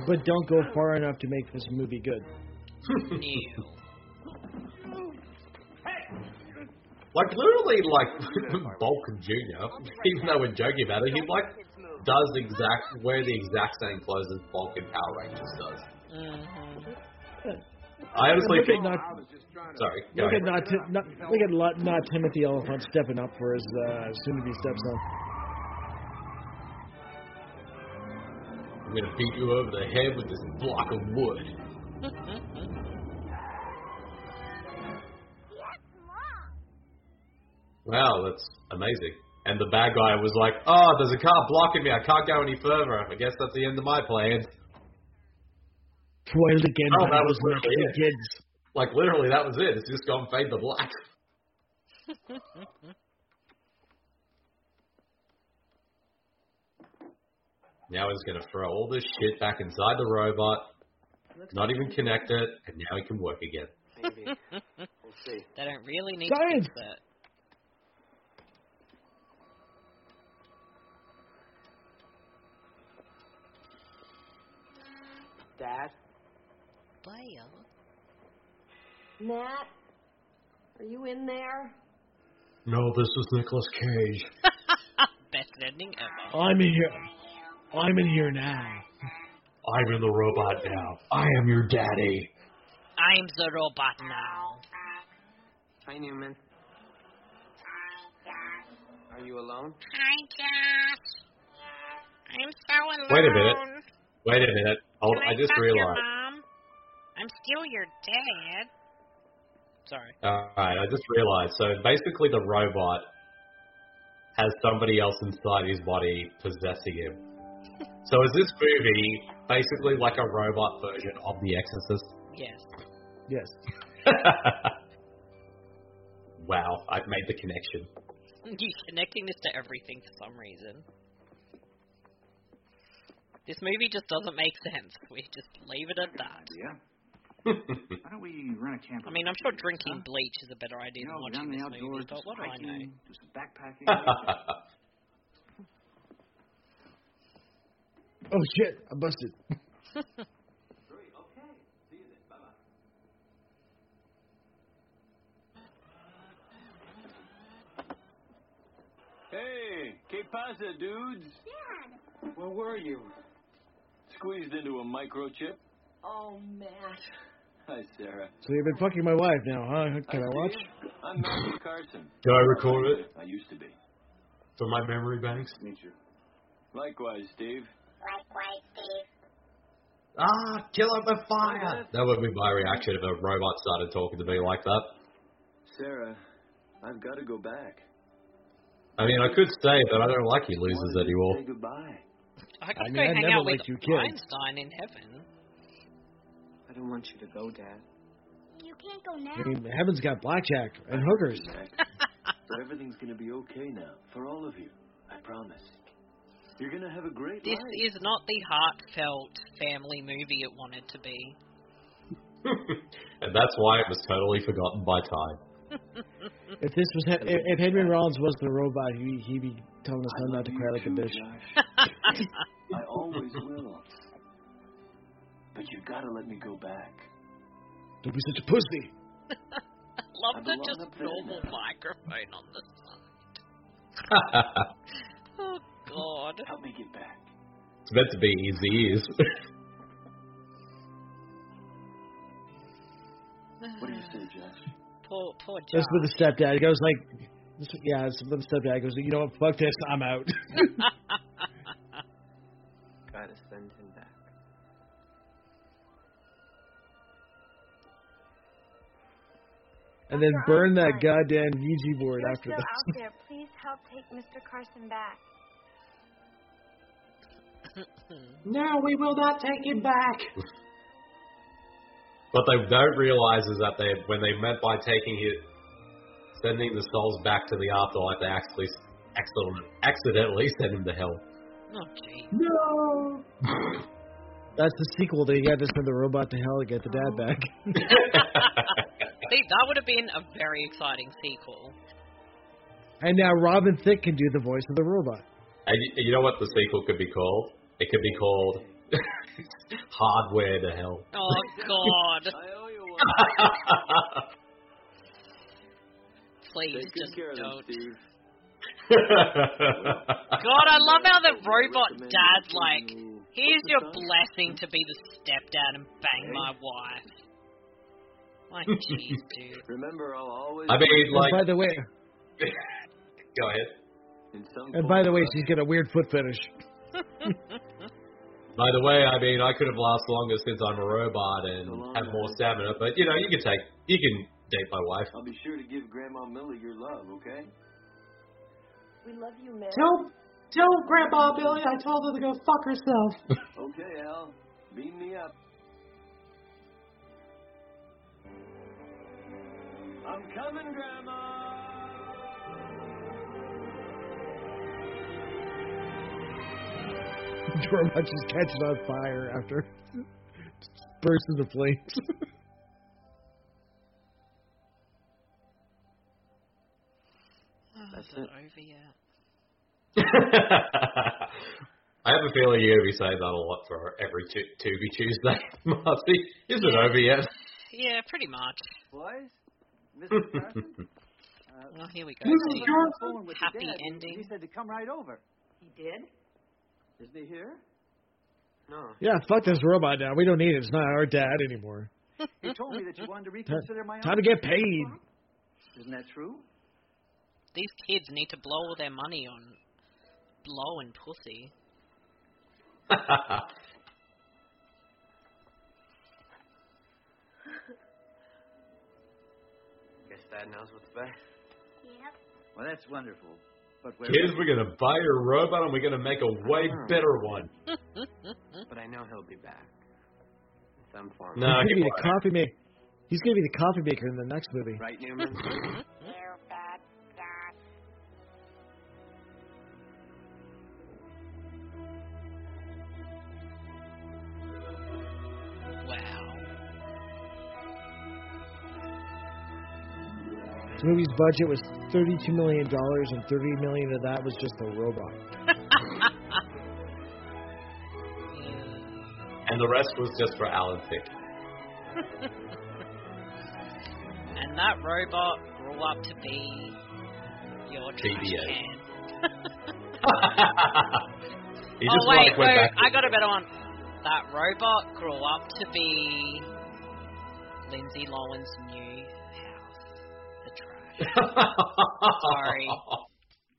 But don't go far enough to make this movie good. New. Like literally, like Vulcan Junior. Even though we're joking about it, he like does exact wear the exact same clothes as Vulcan Power Rangers does. I honestly look think. at not, Sorry, look at not, not look at not, not Timothy Olyphant stepping up for his uh, soon-to-be stepson. I'm gonna beat you over the head with this block of wood. Wow, that's amazing. And the bad guy was like, "Oh, there's a car blocking me. I can't go any further. I guess that's the end of my plans." Foiled again Oh, that was literally it. kids. Like literally, that was it. It's just gone fade to black. Now he's gonna throw all this shit back inside the robot, not even connect it, and now he can work again. Maybe. We'll see. They don't really need Science. to fix it. Dad? Player. Matt, are you in there? No, this is Nicolas Cage. Best ending ever. I'm in here. I'm in here now. I'm in the robot now. I am your daddy. I'm the robot now. Hi, Newman. Are you alone? Hi, Josh. I'm so alone. Wait a minute. Wait a minute. Hold. Can I just fuck your realized. mom? I'm still your dad. Sorry. Alright, I just realized. So basically, the robot has somebody else inside his body possessing him. So is this movie basically like a robot version of The Exorcist? Yes. Yes. wow, I've made the connection. You're connecting this to everything for some reason. This movie just doesn't make sense. We just leave it at that. Yeah. Why don't we run a camp? I mean, I'm sure drinking bleach is a better idea You know, than get watching out in the this outdoors, do but what some do I know? hiking, do some backpacking. Oh shit! I busted. Hey, que pasa, dudes? Dad. Where were you? Squeezed into a microchip? Oh, Matt. Hi, Sarah. So you've been fucking my wife now, huh? Can Hi, I watch? Steve. I'm Matthew Carson. Do I record it I used to be. for my memory banks? Meet you. Likewise, Steve. Likewise, Steve. Ah, kill him with fire! That would be my reaction if a robot started talking to me like that. Sarah, I've got to go back. I mean, I could stay, but I don't like you losers Say anymore. goodbye. I gotta I mean, go I hang never out with liked you kids. Einstein in heaven. I don't want you to go, Dad. You can't go now. I mean, heaven's got blackjack and hookers. but everything's going to be okay now for all of you. I promise. You're going to have a great This life. is not the heartfelt family movie it wanted to be. and that's why it was totally forgotten by time. If this was if, if Henry Rollins was the robot, he he'd be telling his son not to cry like a bitch. I always will. But you got to let me go back. Don't be such a pussy. I love I the belong just normal now. microphone on the side. Oh God. Help me get back. It's meant to be easy ears. What do you say, Josh? Poor, poor Josh. That's with the stepdad. He goes like, yeah, it's with the stepdad. He goes, you know what? Fuck this. I'm out. Gotta send him back. and then burn that goddamn Ouija board You're after still this. out there. Please help take Mr. Carson back. No, we will not take him back. What they don't realize is that they, when they meant by taking it, sending the souls back to the afterlife, they actually accidentally, accidentally send them to hell. Oh jeez. No. That's the sequel. They had to send the robot to hell to get the dad oh. back. See, that would have been a very exciting sequel. and now Robin Thicke can do the voice of the robot. And you, you know what the sequel could be called? It could be called Hardware to Hell. Oh God. Please Take just care don't. Steve. God, I love how the robot dad's like, here's your blessing to be the stepdad and bang my wife. Like, jeez, dude. Remember, I'll always. I mean, like, by the way, go ahead. And by the way, form, she's got a weird foot fetish. By the way, I mean, I could have lasted longer since I'm a robot and have more stamina, but you know, you can take, you can date my wife. I'll be sure to give Grandma Millie your love, okay? We love you, Matt. Tell, tell Grandma Billy I told her to go fuck herself. Okay, Al. Beam me up. I'm coming, Grandma. The just catches on fire after bursts into flames. Oh, That's is it it. over yet? I have a feeling you're going to be saying that a lot for every tu- Tubi Tuesday, Marcy. Isn't it over yet? Yeah, pretty much. Boys, Mr. Carson. Uh, Well, here we go. Mrs. See, Carson with happy your dad. He- ending. He said to come right over. He did? Isn't he here? No. Yeah, fuck this robot now. We don't need it. It's not our dad anymore. He told me that you wanted to reconsider my Time to get paid. Isn't that true? These kids need to blow all their money on blow and pussy. Guess Dad knows what's best. Yep. Well, that's wonderful. But where Kids, we're going to buy a robot and we're going to make a way uh-huh. better one. But I know he'll be back. In some form. No, He's he gonna be the coffee maker. He's gonna be the coffee maker in the next movie. Right, Newman? This movie's budget was thirty-two million dollars, and thirty million of that was just the robot. And the rest was just for Alan Thicke. and that robot grew up to be your trash can. He oh just wait, like went wait. I got a better one. That robot grew up to be Lindsay Lohan's new house. The trash. Sorry.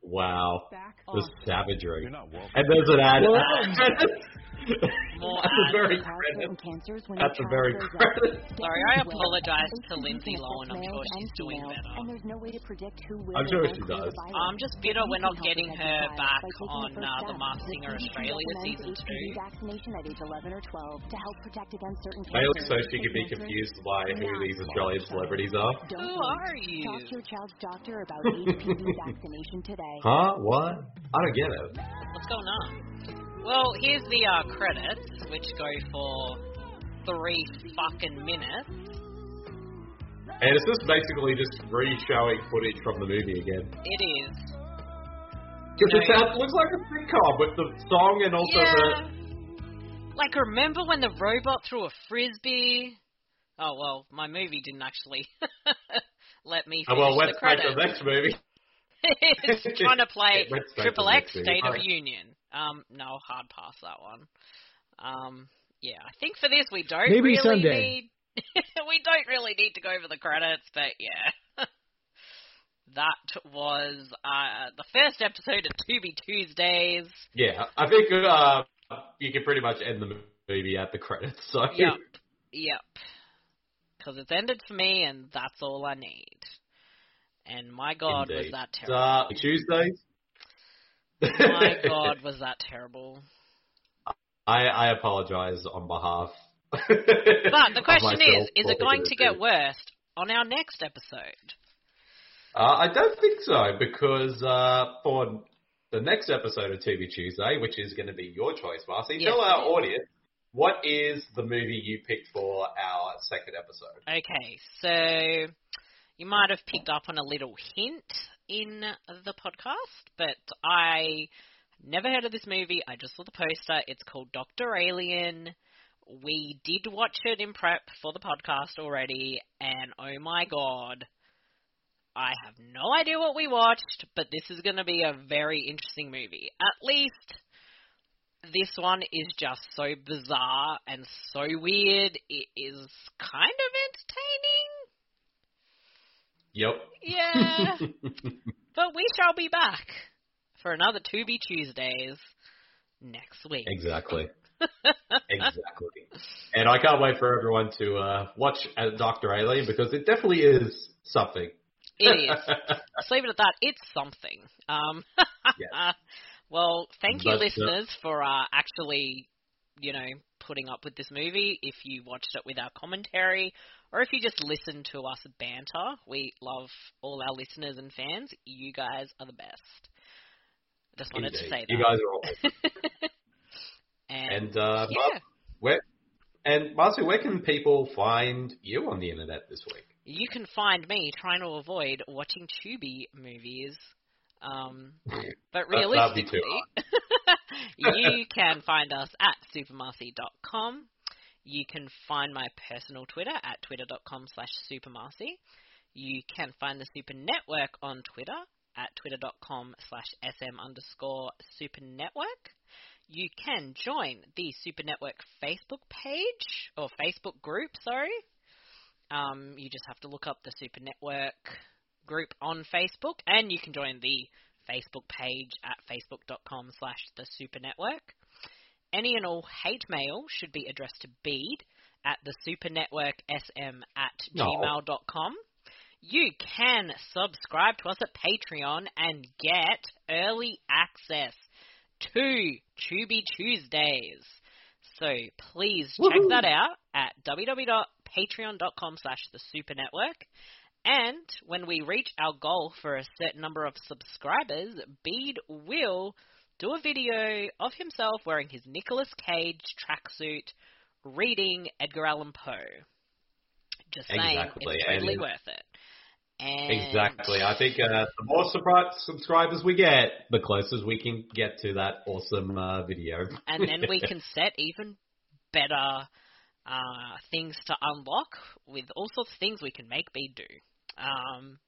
Wow. on. The savagery. And there's an ad. More At the very Cause credit. certain cancers when At your very credit. Sorry, I apologize to Lindsay HPV Lohan. I'm sure she's doing females, better. And there's no way to predict who will I'm or sure she does. I'm just bitter we're not getting her back by taking on the first uh, The step. Masked Singer The Australia season two. vaccination at age 11 or 12 to help protect against certain They look cancers. so she could be confused by who these Australian celebrities are. Don't Who are you? Talk to your child's doctor about HPV vaccination today. Huh? What? I don't get it. What's going on? Well, here's the uh, credits, which go for three fucking minutes. And it's just basically just re-showing footage from the movie again. It is. Because it sounds, looks like a sitcom with the song and also Yeah. Like, remember when the robot threw a frisbee? Oh, well, my movie didn't actually let me the. finish Oh, well, the let's make credits. the next movie. it's trying to play make the Triple X. State of Union. Um, no, hard pass that one. Um, yeah, I think for this we don't Maybe really someday. need. we don't really need to go over the credits, but yeah. that was uh, the first episode of Tubi Tuesdays. Yeah, I think uh, you can pretty much end the movie at the credits. So Yep, yep. Because it's ended for me, and that's all I need. And my God, was that terrible! Uh, Tuesdays. My God, was that terrible! I, I apologize on behalf. But the question is, is it going to get worse? on our next episode? Uh, I don't think so because uh, for the next episode of Tubi Tuesday, which is going to be your choice, Marcy, Yes, tell our audience what is the movie you picked for our second episode. Okay, so you might have picked up on a little hint in the podcast, but I never heard of this movie. I just saw the poster. It's called Doctor Alien. We did watch it in prep for the podcast already, and oh my god, I have no idea what we watched, but this is going to be a very interesting movie. At least this one is just so bizarre and so weird. It is kind of entertaining. Yep. Yeah. but we shall be back for another Tubi Tuesdays next week. exactly. exactly. And I can't wait for everyone to uh, watch uh, Doctor Alien because it definitely is something. It is. Let's leave it at that. It's something. Um, yeah. well, thank you, But, uh, listeners, for uh, actually, you know, putting up with this movie. If you watched it with our commentary, or if you just listen to us banter, we love all our listeners and fans. You guys are the best. I just wanted to say that. You guys are awesome. and, And uh, yeah. Mar- where and Marcy, where can people find you on the internet this week? You can find me trying to avoid watching Tubi movies. Um, but That- that'd be too realistically, you can find us at supermarcy.com. You can find my personal Twitter at twitter.com slash supermarcy. You can find the Super Network on Twitter at twitter.com slash sm underscore super network. You can join the Super Network Facebook page, or Facebook group, sorry. Um, you just have to look up the Super Network group on Facebook, and you can join the Facebook page at facebook.com slash the Super Network. Any and all hate mail should be addressed to Bede at the supernetworksm at No. gmail.com. You can subscribe to us at Patreon and get early access to Tubi Tuesdays. So please check that out at www.patreon.com slash the super network. And when we reach our goal for a certain number of subscribers, Bede will do a video of himself wearing his Nicolas Cage tracksuit reading Edgar Allan Poe. Just saying, Exactly, it's totally and- worth it. And Exactly. I think uh, the more subscribers we get, the closest we can get to that awesome uh, video. and then we can set even better uh, things to unlock with all sorts of things we can make Bede do. Um,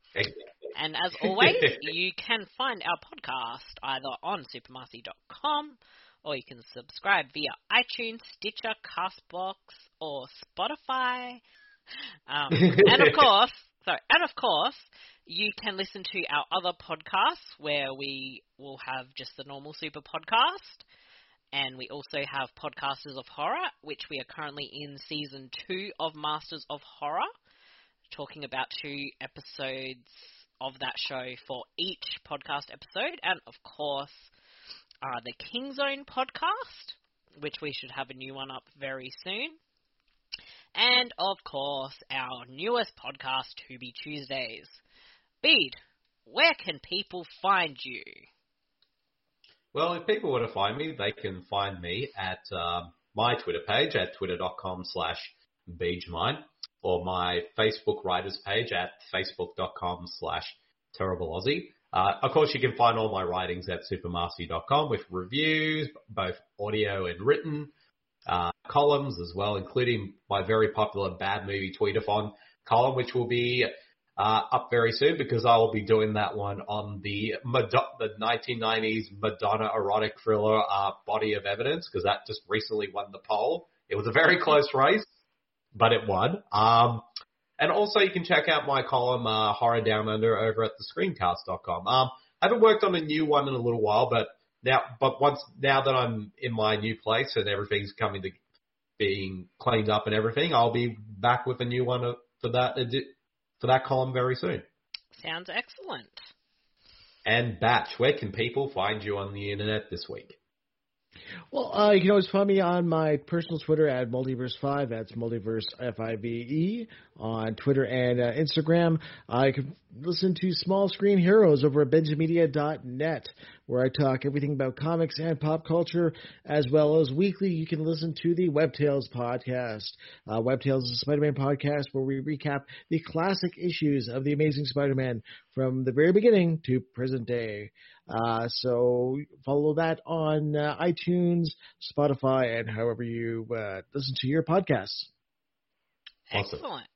and as always, you can find our podcast either on supermarcy.com or you can subscribe via iTunes, Stitcher, Castbox, or Spotify. Um, and of course, sorry, and of course, you can listen to our other podcasts where we will have just the normal super podcast. And we also have Podcasters of Horror, which we are currently in season two of Masters of Horror, talking about two episodes of that show for each podcast episode. And of course, uh, the King Zone podcast, which we should have a new one up very soon. And of course, our newest podcast, Tubi Tuesdays. Bede, where can people find you? Well, if people want to find me, they can find me at um, my Twitter page at twitter.com slash begemine or my Facebook writers page at facebook.com slash terrible Aussie. Uh, of course, you can find all my writings at supermarcy.com with reviews, both audio and written, uh, columns as well, including my very popular bad movie tweetathon column, which will be uh, up very soon because I will be doing that one on the the 1990s Madonna erotic thriller uh, Body of Evidence because that just recently won the poll. It was a very close race, but it won. Um, and also you can check out my column uh, Horror Down Under over at thescreencast.com. Um, I haven't worked on a new one in a little while, but now, but once now that I'm in my new place and everything's coming to being cleaned up and everything, I'll be back with a new one uh, for that for that column very soon. Sounds excellent. And Batch, where can people find you on the internet this week? Well, uh, you can always find me on my personal Twitter at Multiverse5. That's Multiverse F-I-V-E on Twitter and uh, Instagram. You can listen to Small Screen Heroes over at BenjaMedia.net, where I talk everything about comics and pop culture, as well as weekly. You can listen to the Web Tales podcast. Uh, Web Tales is a Spider-Man podcast where we recap the classic issues of the Amazing Spider-Man from the very beginning to present day. Uh, so follow that on uh, iTunes, Spotify, and however you uh, listen to your podcasts. Awesome. Excellent.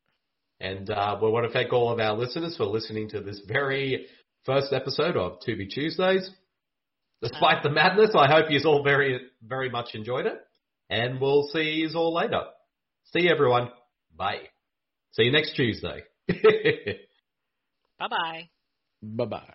And uh, we want to thank all of our listeners for listening to this very first episode of Tubi Tuesdays. Despite the madness, I hope you all very, very much enjoyed it. And we'll see you all later. See you, everyone. Bye. See you next Tuesday. Bye bye. Bye bye.